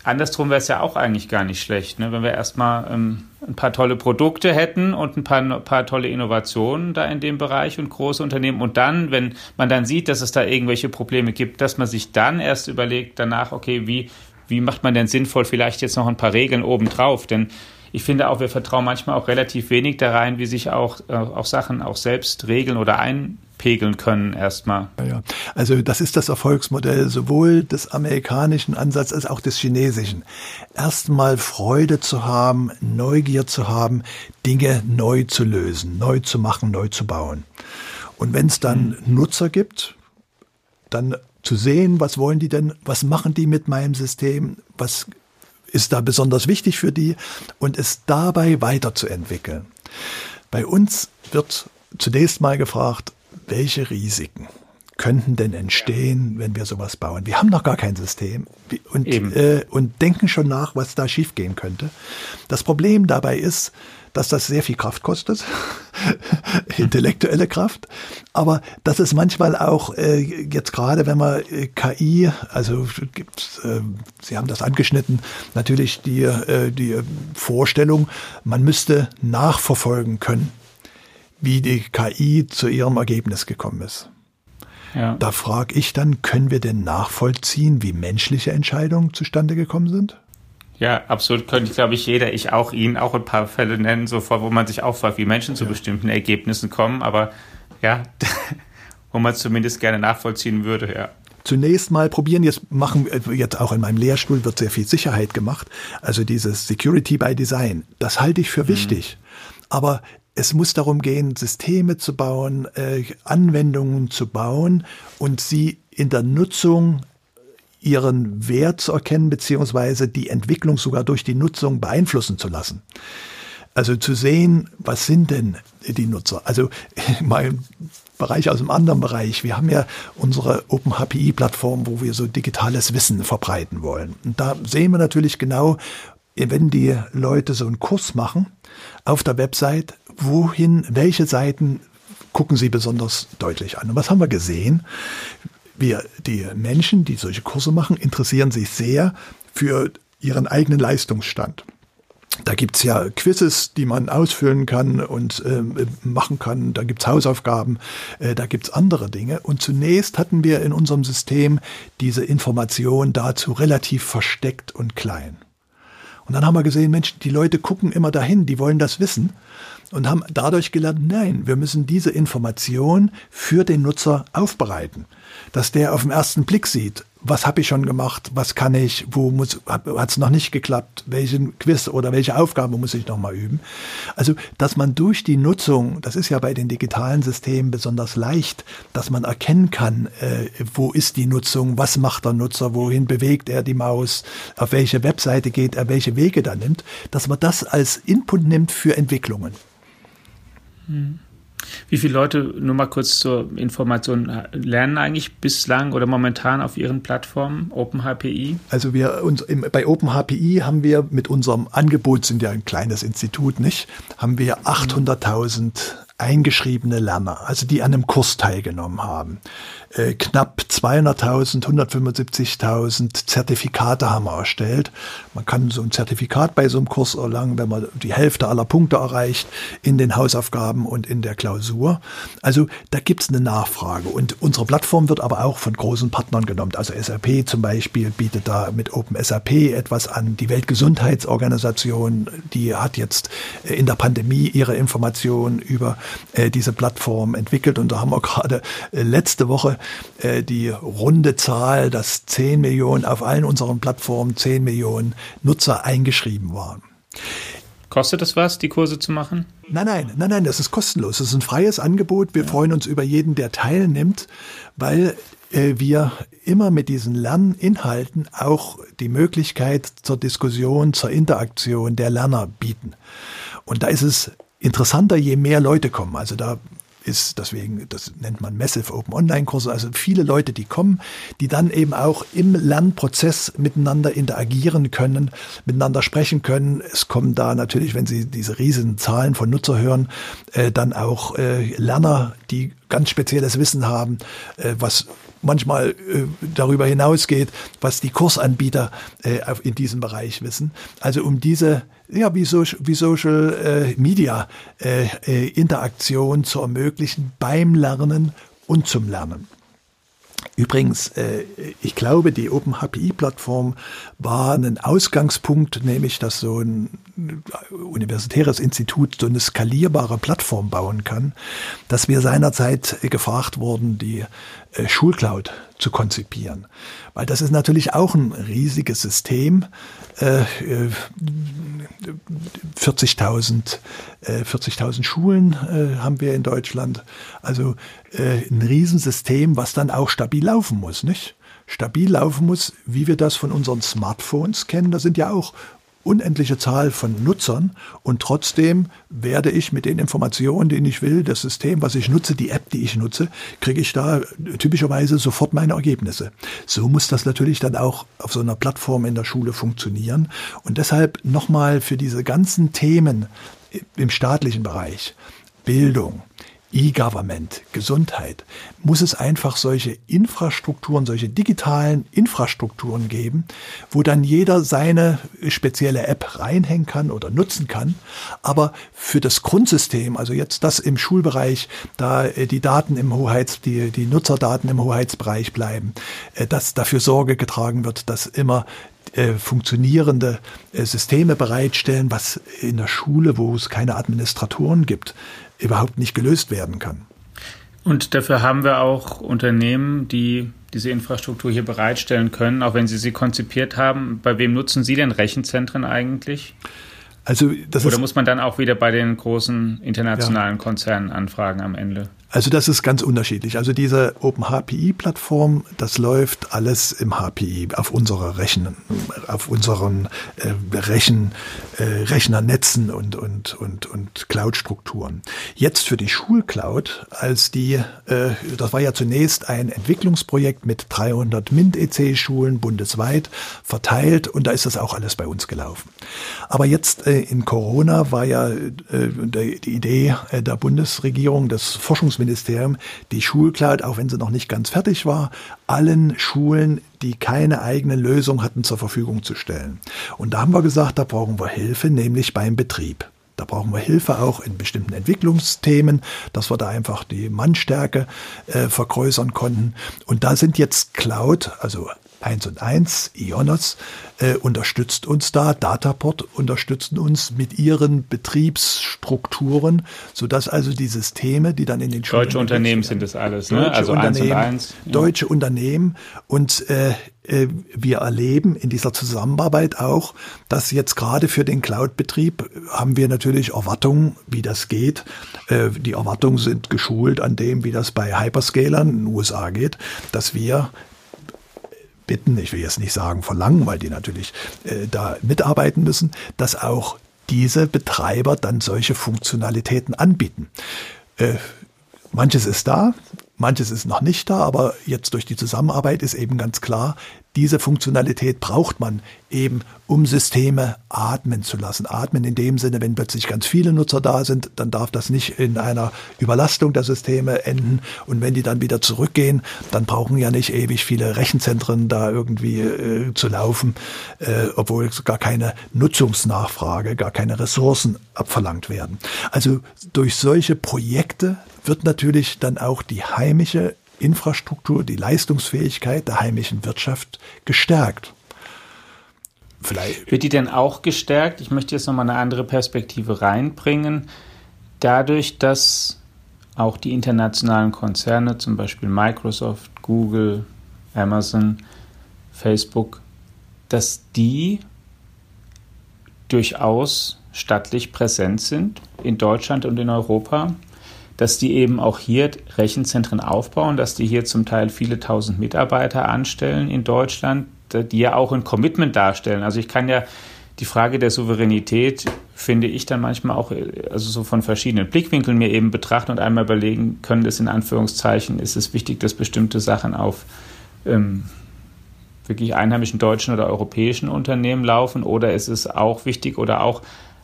andersrum wäre es ja auch eigentlich gar nicht schlecht, ne? wenn wir erstmal ähm, ein paar tolle Produkte hätten und ein paar, ein paar tolle Innovationen da in dem Bereich und große Unternehmen. Und dann, wenn man dann sieht, dass es da irgendwelche Probleme gibt, dass man sich dann erst überlegt danach, okay, wie, wie macht man denn sinnvoll vielleicht jetzt noch ein paar Regeln obendrauf? Denn ich finde auch, wir vertrauen manchmal auch relativ wenig da rein, wie sich auch, äh, auch Sachen auch selbst regeln oder einpegeln können erstmal. Ja, ja. Also das ist das Erfolgsmodell sowohl des amerikanischen Ansatzes als auch des chinesischen. Erstmal Freude zu haben, Neugier zu haben, Dinge neu zu lösen, neu zu machen, neu zu bauen. Und wenn es dann mhm. Nutzer gibt, dann zu sehen, was wollen die denn, was machen die mit meinem System, was ist da besonders wichtig für die und es dabei weiterzuentwickeln. Bei uns wird zunächst mal gefragt, welche Risiken könnten denn entstehen, wenn wir sowas bauen? Wir haben noch gar kein System. Und, äh, und denken schon nach, was da schiefgehen könnte. Das Problem dabei ist, dass das sehr viel Kraft kostet, intellektuelle Kraft, aber dass es manchmal auch äh, jetzt gerade, wenn man äh, KI, also gibt, äh, Sie haben das angeschnitten, natürlich die, äh, die Vorstellung, man müsste nachverfolgen können, wie die KI zu ihrem Ergebnis gekommen ist. Ja. Da frage ich dann, können wir denn nachvollziehen, wie menschliche Entscheidungen zustande gekommen sind? Ja, absolut. Könnte, glaube ich, jeder, ich auch Ihnen auch ein paar Fälle nennen, sofort, wo man sich auch fragt, wie Menschen zu ja. bestimmten Ergebnissen kommen. Aber ja, wo man zumindest gerne nachvollziehen würde, ja. Zunächst mal probieren, jetzt machen, jetzt auch in meinem Lehrstuhl wird sehr viel Sicherheit gemacht. Also dieses Security by Design, das halte ich für mhm. wichtig. Aber es muss darum gehen, Systeme zu bauen, äh, Anwendungen zu bauen und sie in der Nutzung ihren Wert zu erkennen, beziehungsweise die Entwicklung sogar durch die Nutzung beeinflussen zu lassen. Also zu sehen, was sind denn die Nutzer? Also mein Bereich aus einem anderen Bereich. Wir haben ja unsere OpenHPI-Plattform, wo wir so digitales Wissen verbreiten wollen. Und da sehen wir natürlich genau, wenn die Leute so einen Kurs machen auf der Website, wohin, welche Seiten gucken sie besonders deutlich an. Und was haben wir gesehen? Wir, die Menschen, die solche Kurse machen, interessieren sich sehr für ihren eigenen Leistungsstand. Da gibt's ja Quizzes, die man ausfüllen kann und äh, machen kann. Da gibt's Hausaufgaben, äh, da gibt's andere Dinge. Und zunächst hatten wir in unserem System diese Information dazu relativ versteckt und klein. Und dann haben wir gesehen, Mensch, die Leute gucken immer dahin, die wollen das wissen und haben dadurch gelernt, nein, wir müssen diese Information für den Nutzer aufbereiten, dass der auf den ersten Blick sieht, was habe ich schon gemacht, was kann ich, wo muss hat es noch nicht geklappt, welchen Quiz oder welche Aufgabe muss ich noch mal üben. Also, dass man durch die Nutzung, das ist ja bei den digitalen Systemen besonders leicht, dass man erkennen kann, äh, wo ist die Nutzung, was macht der Nutzer, wohin bewegt er die Maus, auf welche Webseite geht er, welche Wege da nimmt, dass man das als Input nimmt für Entwicklungen. Hm. Wie viele Leute, nur mal kurz zur Information, lernen eigentlich bislang oder momentan auf ihren Plattformen OpenHPI? Also wir uns im, bei OpenHPI haben wir mit unserem Angebot, sind ja ein kleines Institut, nicht, haben wir 800.000 eingeschriebene Lerner, also die an einem Kurs teilgenommen haben. Äh, knapp 200.000, 175.000 Zertifikate haben wir erstellt. Man kann so ein Zertifikat bei so einem Kurs erlangen, wenn man die Hälfte aller Punkte erreicht in den Hausaufgaben und in der Klausur. Also da gibt's eine Nachfrage. Und unsere Plattform wird aber auch von großen Partnern genommen. Also SAP zum Beispiel bietet da mit OpenSAP etwas an. Die Weltgesundheitsorganisation, die hat jetzt äh, in der Pandemie ihre Informationen über äh, diese Plattform entwickelt. Und da haben wir gerade letzte Woche äh, die runde Zahl, dass 10 Millionen auf allen unseren Plattformen 10 Millionen Nutzer eingeschrieben waren. Kostet das was, die Kurse zu machen? Nein, nein, nein, nein, das ist kostenlos. Das ist ein freies Angebot. Wir ja. freuen uns über jeden, der teilnimmt, weil äh, wir immer mit diesen Lerninhalten auch die Möglichkeit zur Diskussion, zur Interaktion der Lerner bieten. Und da ist es interessanter, je mehr Leute kommen. Also da ist deswegen, das nennt man Massive Open Online Kurse, also viele Leute, die kommen, die dann eben auch im Lernprozess miteinander interagieren können, miteinander sprechen können. Es kommen da natürlich, wenn Sie diese riesigen Zahlen von Nutzer hören, äh, dann auch äh, Lerner, die ganz spezielles Wissen haben, äh, was manchmal äh, darüber hinausgeht, was die Kursanbieter äh, in diesem Bereich wissen. Also um diese ja, wie, so, wie Social äh, Media Interaktion zu ermöglichen beim Lernen und zum Lernen. Übrigens, ich glaube, die OpenHPI-Plattform war ein Ausgangspunkt, nämlich dass so ein universitäres Institut so eine skalierbare Plattform bauen kann, dass wir seinerzeit gefragt wurden, die Schulcloud zu konzipieren. Weil das ist natürlich auch ein riesiges System. 40.000 äh, 40.000 Schulen haben wir in Deutschland. Also ein Riesensystem, was dann auch stabil laufen muss, nicht? Stabil laufen muss, wie wir das von unseren Smartphones kennen. Da sind ja auch unendliche Zahl von Nutzern und trotzdem werde ich mit den Informationen, die ich will, das System, was ich nutze, die App, die ich nutze, kriege ich da typischerweise sofort meine Ergebnisse. So muss das natürlich dann auch auf so einer Plattform in der Schule funktionieren und deshalb nochmal für diese ganzen Themen im staatlichen Bereich, Bildung, E-Government, Gesundheit, muss es einfach solche Infrastrukturen, solche digitalen Infrastrukturen geben, wo dann jeder seine spezielle App reinhängen kann oder nutzen kann. Aber für das Grundsystem, also jetzt das im Schulbereich, da äh, die Daten im Hoheits, die, die Nutzerdaten im Hoheitsbereich bleiben, äh, dass dafür Sorge getragen wird, dass immer äh, funktionierende Systeme bereitstellen, was in der Schule, wo es keine Administratoren gibt, überhaupt nicht gelöst werden kann. Und dafür haben wir auch Unternehmen, die diese Infrastruktur hier bereitstellen können, auch wenn Sie sie konzipiert haben. Bei wem nutzen Sie denn Rechenzentren eigentlich? Also das Oder ist, muss man dann auch wieder bei den großen internationalen ja. Konzernen anfragen am Ende? Also das ist ganz unterschiedlich. Also diese OpenHPI-Plattform, das läuft alles im HPI auf unserer Rechen, auf unseren äh, Rechen, äh, Rechnernetzen und und und und Cloud-Strukturen. Jetzt für die Schulcloud, als die, äh, das war ja zunächst ein Entwicklungsprojekt mit 300 MINT-EC-Schulen bundesweit verteilt und da ist das auch alles bei uns gelaufen. Aber jetzt äh, in Corona war ja äh, die Idee äh, der Bundesregierung, des Forschungs Bildungsministerium die Schulcloud, auch wenn sie noch nicht ganz fertig war, allen Schulen, die keine eigene Lösung hatten, zur Verfügung zu stellen. Und da haben wir gesagt, da brauchen wir Hilfe, nämlich beim Betrieb. Da brauchen wir Hilfe auch in bestimmten Entwicklungsthemen, dass wir da einfach die Mannstärke äh, vergrößern konnten. Und da sind jetzt Cloud, also 1 und 1, Ionos, äh, unterstützt uns da, Dataport unterstützen uns mit ihren Betriebsstrukturen, sodass also die Systeme, die dann in den Schulen... Deutsche Unternehmen sind das alles, ne? also eins und eins. Ja. Deutsche Unternehmen und äh, äh, wir erleben in dieser Zusammenarbeit auch, dass jetzt gerade für den Cloud-Betrieb haben wir natürlich Erwartungen, wie das geht. Äh, die Erwartungen sind geschult an dem, wie das bei Hyperscalern in den USA geht, dass wir bitten, ich will jetzt nicht sagen verlangen, weil die natürlich äh, da mitarbeiten müssen, dass auch diese Betreiber dann solche Funktionalitäten anbieten. Äh, manches ist da, manches ist noch nicht da, aber jetzt durch die Zusammenarbeit ist eben ganz klar, diese Funktionalität braucht man eben, um Systeme atmen zu lassen. Atmen in dem Sinne, wenn plötzlich ganz viele Nutzer da sind, dann darf das nicht in einer Überlastung der Systeme enden. Und wenn die dann wieder zurückgehen, dann brauchen ja nicht ewig viele Rechenzentren da irgendwie äh, zu laufen, äh, obwohl gar keine Nutzungsnachfrage, gar keine Ressourcen abverlangt werden. Also durch solche Projekte wird natürlich dann auch die heimische Infrastruktur, die Leistungsfähigkeit der heimischen Wirtschaft gestärkt. Vielleicht. Wird die denn auch gestärkt? Ich möchte jetzt nochmal eine andere Perspektive reinbringen. Dadurch, dass auch die internationalen Konzerne, zum Beispiel Microsoft, Google, Amazon, Facebook, dass die durchaus stattlich präsent sind in Deutschland und in Europa dass die eben auch hier Rechenzentren aufbauen, dass die hier zum Teil viele tausend Mitarbeiter anstellen in Deutschland, die ja auch ein Commitment darstellen. Also ich kann ja die Frage der Souveränität finde ich dann manchmal auch also so von verschiedenen Blickwinkeln mir eben betrachten und einmal überlegen können, das in Anführungszeichen ist es wichtig, dass bestimmte Sachen auf ähm, wirklich einheimischen deutschen oder europäischen Unternehmen laufen oder ist es auch wichtig oder auch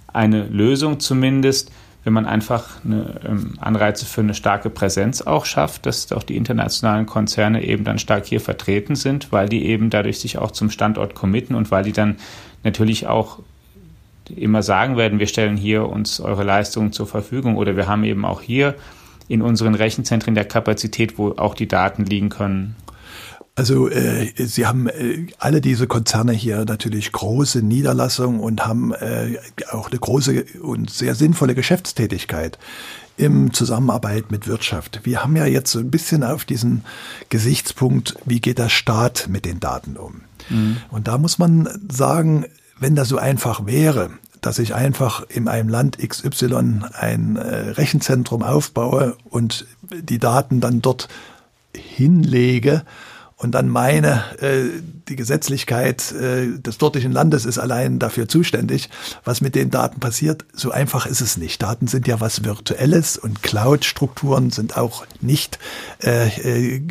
eine Lösung zumindest wenn man einfach eine, ähm, Anreize für eine starke Präsenz auch schafft, dass auch die internationalen Konzerne eben dann stark hier vertreten sind, weil die eben dadurch sich auch zum Standort committen und weil die dann natürlich auch immer sagen werden, wir stellen hier uns eure Leistungen zur Verfügung oder wir haben eben auch hier in unseren Rechenzentren der Kapazität, wo auch die Daten liegen können. Also äh, Sie haben äh, alle diese Konzerne hier natürlich große Niederlassungen und haben äh, auch eine große und sehr sinnvolle Geschäftstätigkeit im Zusammenarbeit mit Wirtschaft. Wir haben ja jetzt so ein bisschen auf diesen Gesichtspunkt, wie geht der Staat mit den Daten um? Mhm. Und da muss man sagen, wenn das so einfach wäre, dass ich einfach in einem Land XY ein äh, Rechenzentrum aufbaue und die Daten dann dort hinlege, und dann meine, äh, die Gesetzlichkeit äh, des dortigen Landes ist allein dafür zuständig, was mit den Daten passiert. So einfach ist es nicht. Daten sind ja was Virtuelles und Cloud-Strukturen sind auch nicht äh, äh,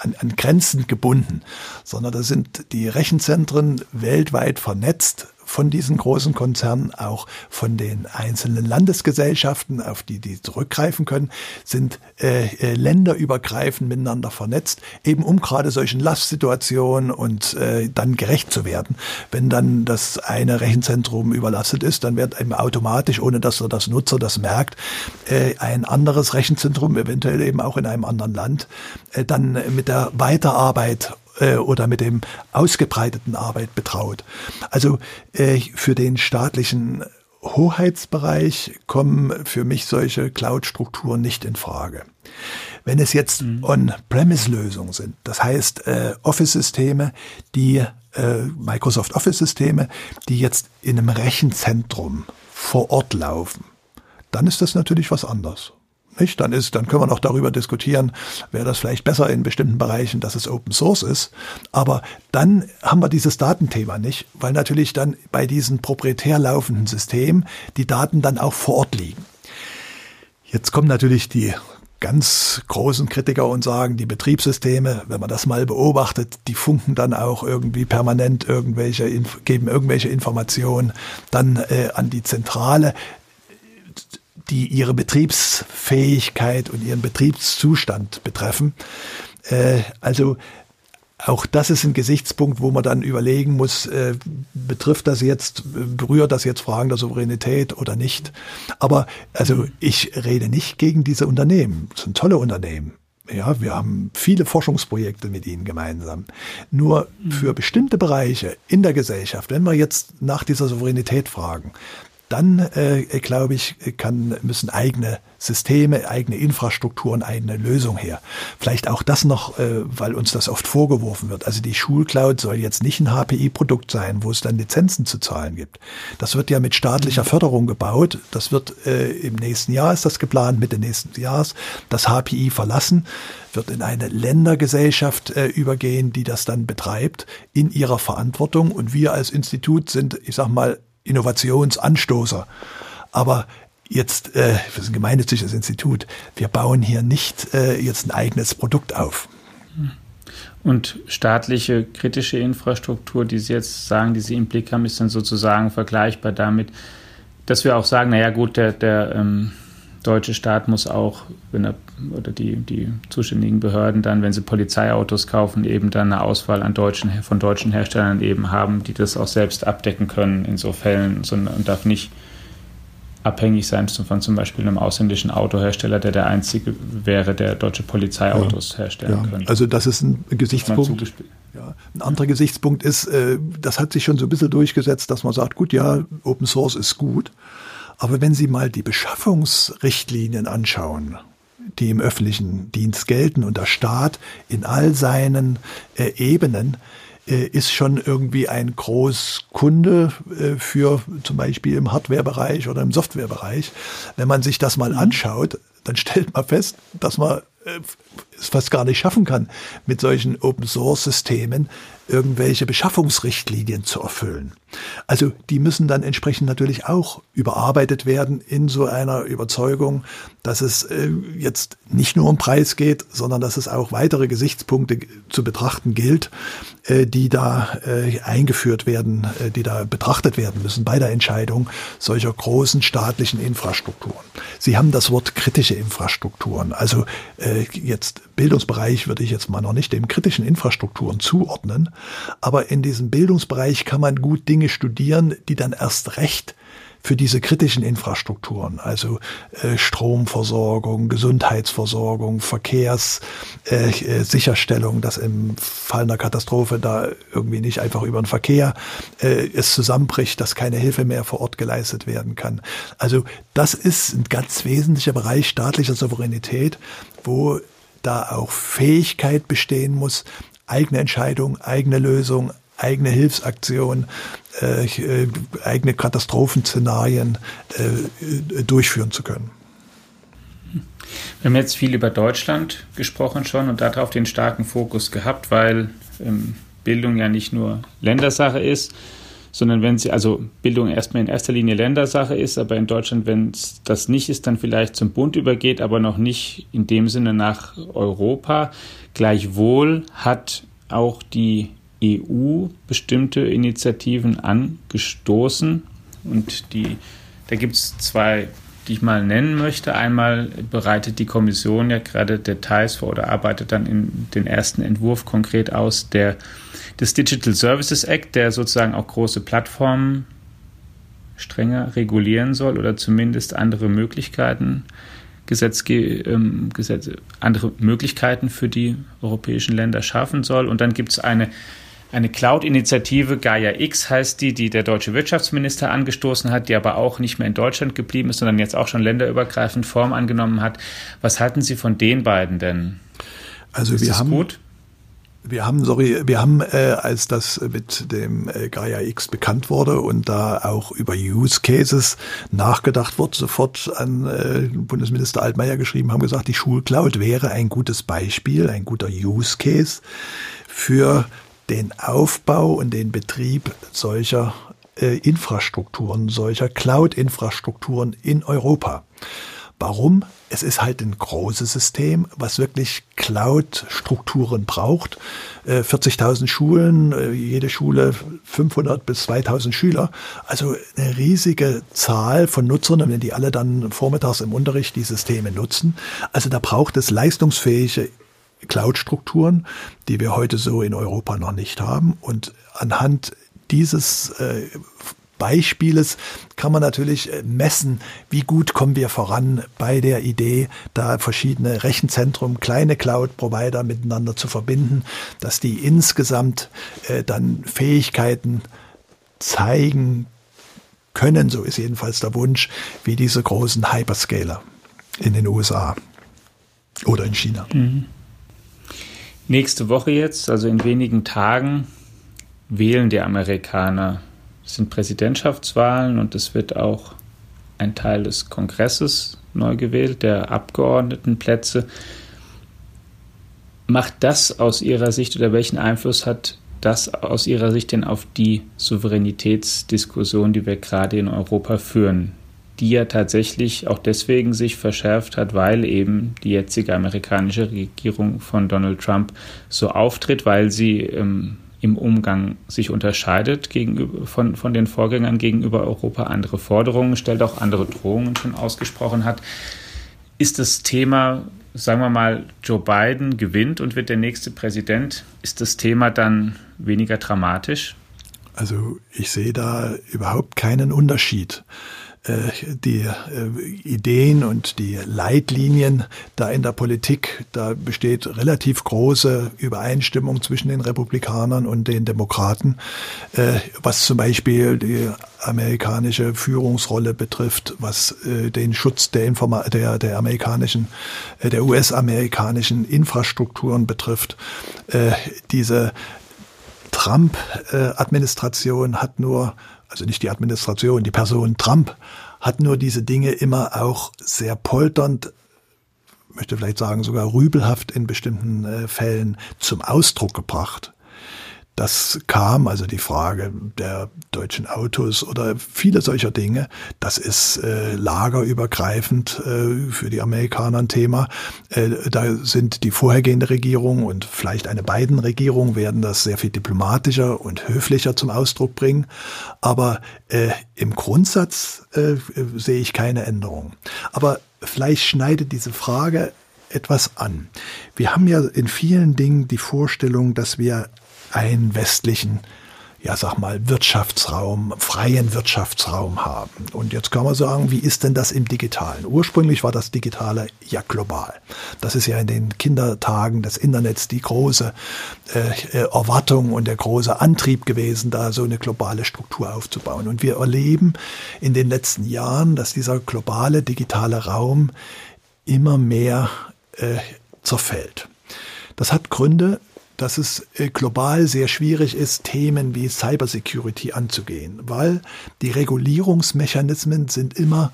an, an Grenzen gebunden, sondern da sind die Rechenzentren weltweit vernetzt von diesen großen Konzernen, auch von den einzelnen Landesgesellschaften, auf die die zurückgreifen können, sind äh, äh, länderübergreifend miteinander vernetzt, eben um gerade solchen Lastsituationen und äh, dann gerecht zu werden. Wenn dann das eine Rechenzentrum überlastet ist, dann wird eben automatisch, ohne dass er das Nutzer das merkt, äh, ein anderes Rechenzentrum, eventuell eben auch in einem anderen Land, äh, dann mit der Weiterarbeit äh, oder mit dem ausgebreiteten Arbeit betraut. Also äh, für den staatlichen Hoheitsbereich kommen für mich solche Cloud-Strukturen nicht in Frage. Wenn es jetzt mhm. On-Premise-Lösungen sind, das heißt äh, Office-Systeme, die äh, Microsoft Office-Systeme, die jetzt in einem Rechenzentrum vor Ort laufen, dann ist das natürlich was anderes. Nicht? Dann ist, dann können wir noch darüber diskutieren, wäre das vielleicht besser in bestimmten Bereichen, dass es Open Source ist. Aber dann haben wir dieses Datenthema nicht, weil natürlich dann bei diesen proprietär laufenden Systemen die Daten dann auch vor Ort liegen. Jetzt kommen natürlich die ganz großen Kritiker und sagen, die Betriebssysteme, wenn man das mal beobachtet, die funken dann auch irgendwie permanent irgendwelche, geben irgendwelche Informationen dann äh, an die Zentrale die ihre Betriebsfähigkeit und ihren Betriebszustand betreffen. Äh, also auch das ist ein Gesichtspunkt, wo man dann überlegen muss, äh, betrifft das jetzt, berührt das jetzt Fragen der Souveränität oder nicht. Aber also ich rede nicht gegen diese Unternehmen. Das sind tolle Unternehmen. Ja, wir haben viele Forschungsprojekte mit ihnen gemeinsam. Nur für bestimmte Bereiche in der Gesellschaft, wenn wir jetzt nach dieser Souveränität fragen, dann äh, glaube ich, kann, müssen eigene Systeme, eigene Infrastrukturen, eigene Lösungen her. Vielleicht auch das noch, äh, weil uns das oft vorgeworfen wird. Also die Schulcloud soll jetzt nicht ein HPI-Produkt sein, wo es dann Lizenzen zu zahlen gibt. Das wird ja mit staatlicher mhm. Förderung gebaut. Das wird äh, im nächsten Jahr ist das geplant, Mitte nächsten Jahres, das HPI verlassen wird in eine Ländergesellschaft äh, übergehen, die das dann betreibt in ihrer Verantwortung. Und wir als Institut sind, ich sag mal, Innovationsanstoßer. Aber jetzt, äh, wir sind ein gemeinnütziges Institut, wir bauen hier nicht äh, jetzt ein eigenes Produkt auf. Und staatliche kritische Infrastruktur, die Sie jetzt sagen, die Sie im Blick haben, ist dann sozusagen vergleichbar damit, dass wir auch sagen, naja gut, der, der ähm, deutsche Staat muss auch, wenn er, oder die, die zuständigen Behörden dann, wenn sie Polizeiautos kaufen, eben dann eine Auswahl an deutschen, von deutschen Herstellern eben haben, die das auch selbst abdecken können in so Fällen sondern, und darf nicht abhängig sein von zum Beispiel einem ausländischen Autohersteller, der der einzige wäre, der deutsche Polizeiautos ja, herstellen ja. könnte. Also das ist ein Gesichtspunkt. Ja. Ein anderer Gesichtspunkt ist, äh, das hat sich schon so ein bisschen durchgesetzt, dass man sagt, gut, ja, Open Source ist gut, aber wenn Sie mal die Beschaffungsrichtlinien anschauen, die im öffentlichen Dienst gelten und der Staat in all seinen äh, Ebenen äh, ist schon irgendwie ein Großkunde äh, für zum Beispiel im Hardwarebereich oder im Softwarebereich. Wenn man sich das mal mhm. anschaut, dann stellt man fest, dass man äh, es fast gar nicht schaffen kann, mit solchen Open Source Systemen irgendwelche Beschaffungsrichtlinien zu erfüllen. Also die müssen dann entsprechend natürlich auch überarbeitet werden in so einer Überzeugung, dass es äh, jetzt nicht nur um Preis geht, sondern dass es auch weitere Gesichtspunkte zu betrachten gilt, äh, die da äh, eingeführt werden, äh, die da betrachtet werden müssen bei der Entscheidung solcher großen staatlichen Infrastrukturen. Sie haben das Wort kritische Infrastrukturen. Also äh, jetzt Bildungsbereich würde ich jetzt mal noch nicht dem kritischen Infrastrukturen zuordnen, aber in diesem Bildungsbereich kann man gut Dinge studieren, die dann erst recht für diese kritischen Infrastrukturen, also äh, Stromversorgung, Gesundheitsversorgung, Verkehrssicherstellung, äh, äh, dass im Fall einer Katastrophe da irgendwie nicht einfach über den Verkehr äh, es zusammenbricht, dass keine Hilfe mehr vor Ort geleistet werden kann. Also das ist ein ganz wesentlicher Bereich staatlicher Souveränität, wo da auch Fähigkeit bestehen muss, eigene Entscheidung, eigene Lösung, eigene Hilfsaktion, äh, äh, eigene Katastrophenszenarien äh, durchführen zu können. Wir haben jetzt viel über Deutschland gesprochen schon und darauf den starken Fokus gehabt, weil ähm, Bildung ja nicht nur Ländersache ist, sondern wenn sie, also Bildung erstmal in erster Linie Ländersache ist, aber in Deutschland, wenn es das nicht ist, dann vielleicht zum Bund übergeht, aber noch nicht in dem Sinne nach Europa. Gleichwohl hat auch die EU bestimmte Initiativen angestoßen und die, da gibt es zwei, die ich mal nennen möchte. Einmal bereitet die Kommission ja gerade Details vor oder arbeitet dann in den ersten Entwurf konkret aus der, des Digital Services Act, der sozusagen auch große Plattformen strenger regulieren soll oder zumindest andere Möglichkeiten Gesetzge ähm, Gesetze, andere Möglichkeiten für die europäischen Länder schaffen soll. Und dann gibt es eine eine Cloud-Initiative, Gaia X heißt die, die der deutsche Wirtschaftsminister angestoßen hat, die aber auch nicht mehr in Deutschland geblieben ist, sondern jetzt auch schon länderübergreifend Form angenommen hat. Was halten Sie von den beiden denn? Also ist wir haben gut? Wir haben, sorry, wir haben, äh, als das mit dem äh, Gaia X bekannt wurde und da auch über Use Cases nachgedacht wurde, sofort an äh, Bundesminister Altmaier geschrieben, haben gesagt, die Schulcloud wäre ein gutes Beispiel, ein guter Use Case für den Aufbau und den Betrieb solcher äh, Infrastrukturen, solcher Cloud-Infrastrukturen in Europa. Warum? Es ist halt ein großes System, was wirklich Cloud-Strukturen braucht. 40.000 äh, Schulen, äh, jede Schule 500 bis 2000 Schüler. Also eine riesige Zahl von Nutzern, wenn die alle dann vormittags im Unterricht die Systeme nutzen. Also da braucht es leistungsfähige Cloud-Strukturen, die wir heute so in Europa noch nicht haben. Und anhand dieses äh, Beispieles kann man natürlich äh, messen, wie gut kommen wir voran bei der Idee, da verschiedene Rechenzentren, kleine Cloud-Provider miteinander zu verbinden, dass die insgesamt äh, dann Fähigkeiten zeigen können, so ist jedenfalls der Wunsch, wie diese großen Hyperscaler in den USA oder in China. Mhm. Nächste Woche jetzt, also in wenigen Tagen, wählen die Amerikaner. Es sind Präsidentschaftswahlen und es wird auch ein Teil des Kongresses neu gewählt, der Abgeordnetenplätze. Macht das aus Ihrer Sicht oder welchen Einfluss hat das aus Ihrer Sicht denn auf die Souveränitätsdiskussion, die wir gerade in Europa führen? die ja tatsächlich auch deswegen sich verschärft hat, weil eben die jetzige amerikanische Regierung von Donald Trump so auftritt, weil sie ähm, im Umgang sich unterscheidet gegenüber, von, von den Vorgängern gegenüber Europa, andere Forderungen stellt, auch andere Drohungen schon ausgesprochen hat. Ist das Thema, sagen wir mal, Joe Biden gewinnt und wird der nächste Präsident, ist das Thema dann weniger dramatisch? Also ich sehe da überhaupt keinen Unterschied. Äh, die äh, Ideen und die Leitlinien da in der Politik, da besteht relativ große Übereinstimmung zwischen den Republikanern und den Demokraten, äh, was zum Beispiel die amerikanische Führungsrolle betrifft, was den Schutz der, Informa der, der amerikanischen, der US-amerikanischen Infrastrukturen betrifft. Diese Trump-Administration hat nur also nicht die Administration, die Person Trump hat nur diese Dinge immer auch sehr polternd, möchte vielleicht sagen sogar rübelhaft in bestimmten äh, Fällen zum Ausdruck gebracht. Das kam, also die Frage der deutschen Autos oder viele solcher Dinge, das ist äh, lagerübergreifend äh, für die Amerikaner ein Thema. Äh, da sind die vorhergehende Regierung und vielleicht eine beiden Regierung werden das sehr viel diplomatischer und höflicher zum Ausdruck bringen. Aber äh, im Grundsatz äh, sehe ich keine Änderung. Aber vielleicht schneidet diese Frage etwas an. Wir haben ja in vielen Dingen die Vorstellung, dass wir einen westlichen, ja sag mal, Wirtschaftsraum, freien Wirtschaftsraum haben. Und jetzt kann man sagen, wie ist denn das im Digitalen? Ursprünglich war das Digitale ja global. Das ist ja in den Kindertagen des Internets die große äh, Erwartung und der große Antrieb gewesen, da so eine globale Struktur aufzubauen. Und wir erleben in den letzten Jahren, dass dieser globale digitale Raum immer mehr äh, zerfällt. Das hat Gründe, dass es äh, global sehr schwierig ist, Themen wie Cybersecurity anzugehen, weil die Regulierungsmechanismen sind immer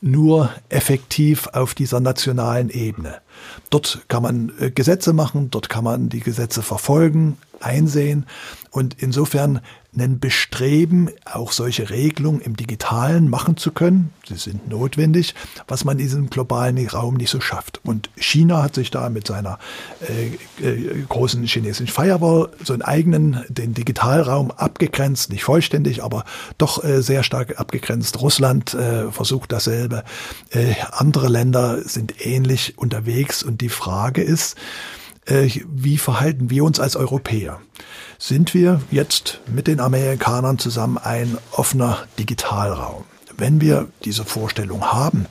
nur effektiv auf dieser nationalen Ebene. Dort kann man äh, Gesetze machen, dort kann man die Gesetze verfolgen, einsehen und insofern ein Bestreben, auch solche Regelungen im Digitalen machen zu können. Sie sind notwendig, was man in diesem globalen Raum nicht so schafft. Und China hat sich da mit seiner äh, äh, großen chinesischen Firewall so einen eigenen, den Digitalraum abgegrenzt, nicht vollständig, aber doch äh, sehr stark abgegrenzt. Russland äh, versucht dasselbe. Äh, andere Länder sind ähnlich unterwegs und die Frage ist, wie verhalten wir uns als Europäer? sind wir jetzt mit den Amerikanern zusammen ein offener Digitalraum. Wenn wir diese Vorstellung haben,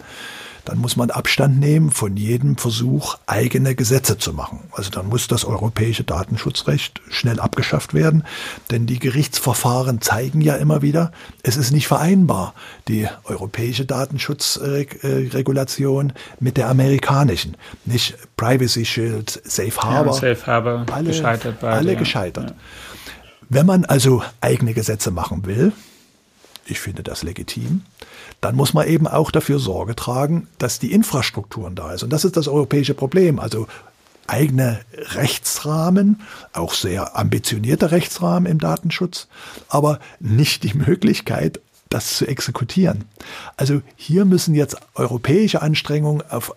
dann muss man Abstand nehmen von jedem Versuch, eigene Gesetze zu machen. Also dann muss das europäische Datenschutzrecht schnell abgeschafft werden, denn die Gerichtsverfahren zeigen ja immer wieder, es ist nicht vereinbar, die europäische Datenschutzregulation mit der amerikanischen. Nicht Privacy Shield, Safe Harbor. Ja, Safe Harbor alle, gescheitert. Beide, alle gescheitert. Ja. Wenn man also eigene Gesetze machen will, ich finde das legitim, dann muss man eben auch dafür Sorge tragen, dass die Infrastrukturen da ist. Und das ist das europäische Problem. Also eigene Rechtsrahmen, auch sehr ambitionierte Rechtsrahmen im Datenschutz, aber nicht die Möglichkeit, das zu exekutieren. Also hier müssen jetzt europäische Anstrengungen auf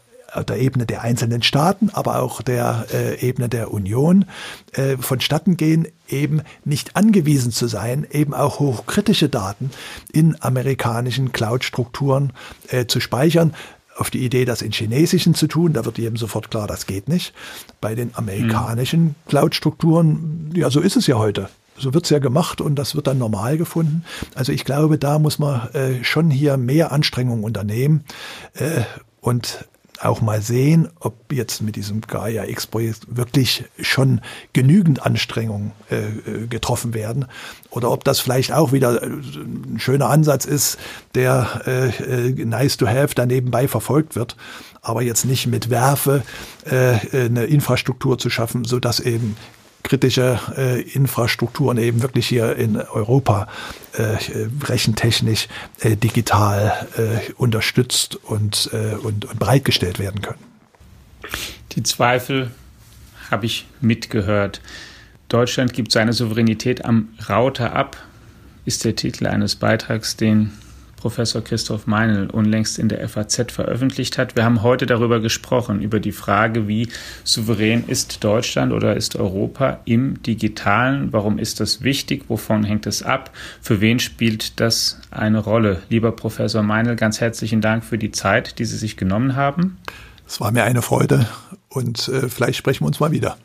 der Ebene der einzelnen Staaten, aber auch der äh, Ebene der Union äh, vonstatten gehen, eben nicht angewiesen zu sein, eben auch hochkritische Daten in amerikanischen Cloud-Strukturen äh, zu speichern auf die Idee, das in chinesischen zu tun, da wird jedem sofort klar, das geht nicht. Bei den amerikanischen mhm. Cloud-Strukturen, ja, so ist es ja heute. So wird's ja gemacht und das wird dann normal gefunden. Also ich glaube, da muss man äh, schon hier mehr Anstrengungen unternehmen äh, und auch mal sehen, ob jetzt mit diesem Gaia X-Projekt wirklich schon genügend Anstrengungen äh, äh, getroffen werden. Oder ob das vielleicht auch wieder äh, ein schöner Ansatz ist, der äh, äh, nice to have da nebenbei verfolgt wird, aber jetzt nicht mit Werfe äh, eine Infrastruktur zu schaffen, so dass eben kritische äh, Infrastrukturen eben wirklich hier in Europa äh, rechentechnisch, äh, digital äh, unterstützt und, äh, und, und bereitgestellt werden können. Die Zweifel habe ich mitgehört. Deutschland gibt seine Souveränität am Router ab, ist der Titel eines Beitrags, den Professor Christoph Meinl unlängst in der FAZ veröffentlicht hat. Wir haben heute darüber gesprochen, über die Frage, wie souverän ist Deutschland oder ist Europa im digitalen? Warum ist das wichtig? Wovon hängt es ab? Für wen spielt das eine Rolle? Lieber Professor Meinl, ganz herzlichen Dank für die Zeit, die Sie sich genommen haben. Es war mir eine Freude und äh, vielleicht sprechen wir uns mal wieder.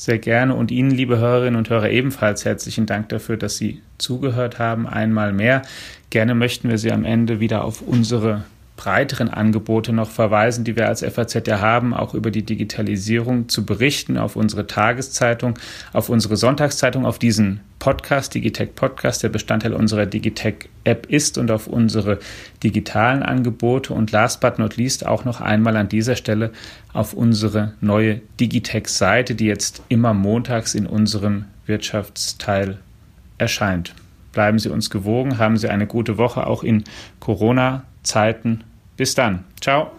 Sehr gerne und Ihnen, liebe Hörerinnen und Hörer, ebenfalls herzlichen Dank dafür, dass Sie zugehört haben. Einmal mehr. Gerne möchten wir Sie am Ende wieder auf unsere breiteren Angebote noch verweisen, die wir als FAZ ja haben, auch über die Digitalisierung zu berichten, auf unsere Tageszeitung, auf unsere Sonntagszeitung, auf diesen Podcast, Digitech Podcast, der Bestandteil unserer Digitech App ist und auf unsere digitalen Angebote und last but not least auch noch einmal an dieser Stelle auf unsere neue Digitech Seite, die jetzt immer montags in unserem Wirtschaftsteil erscheint. Bleiben Sie uns gewogen, haben Sie eine gute Woche auch in Corona-Zeiten. Bis dann. Ciao.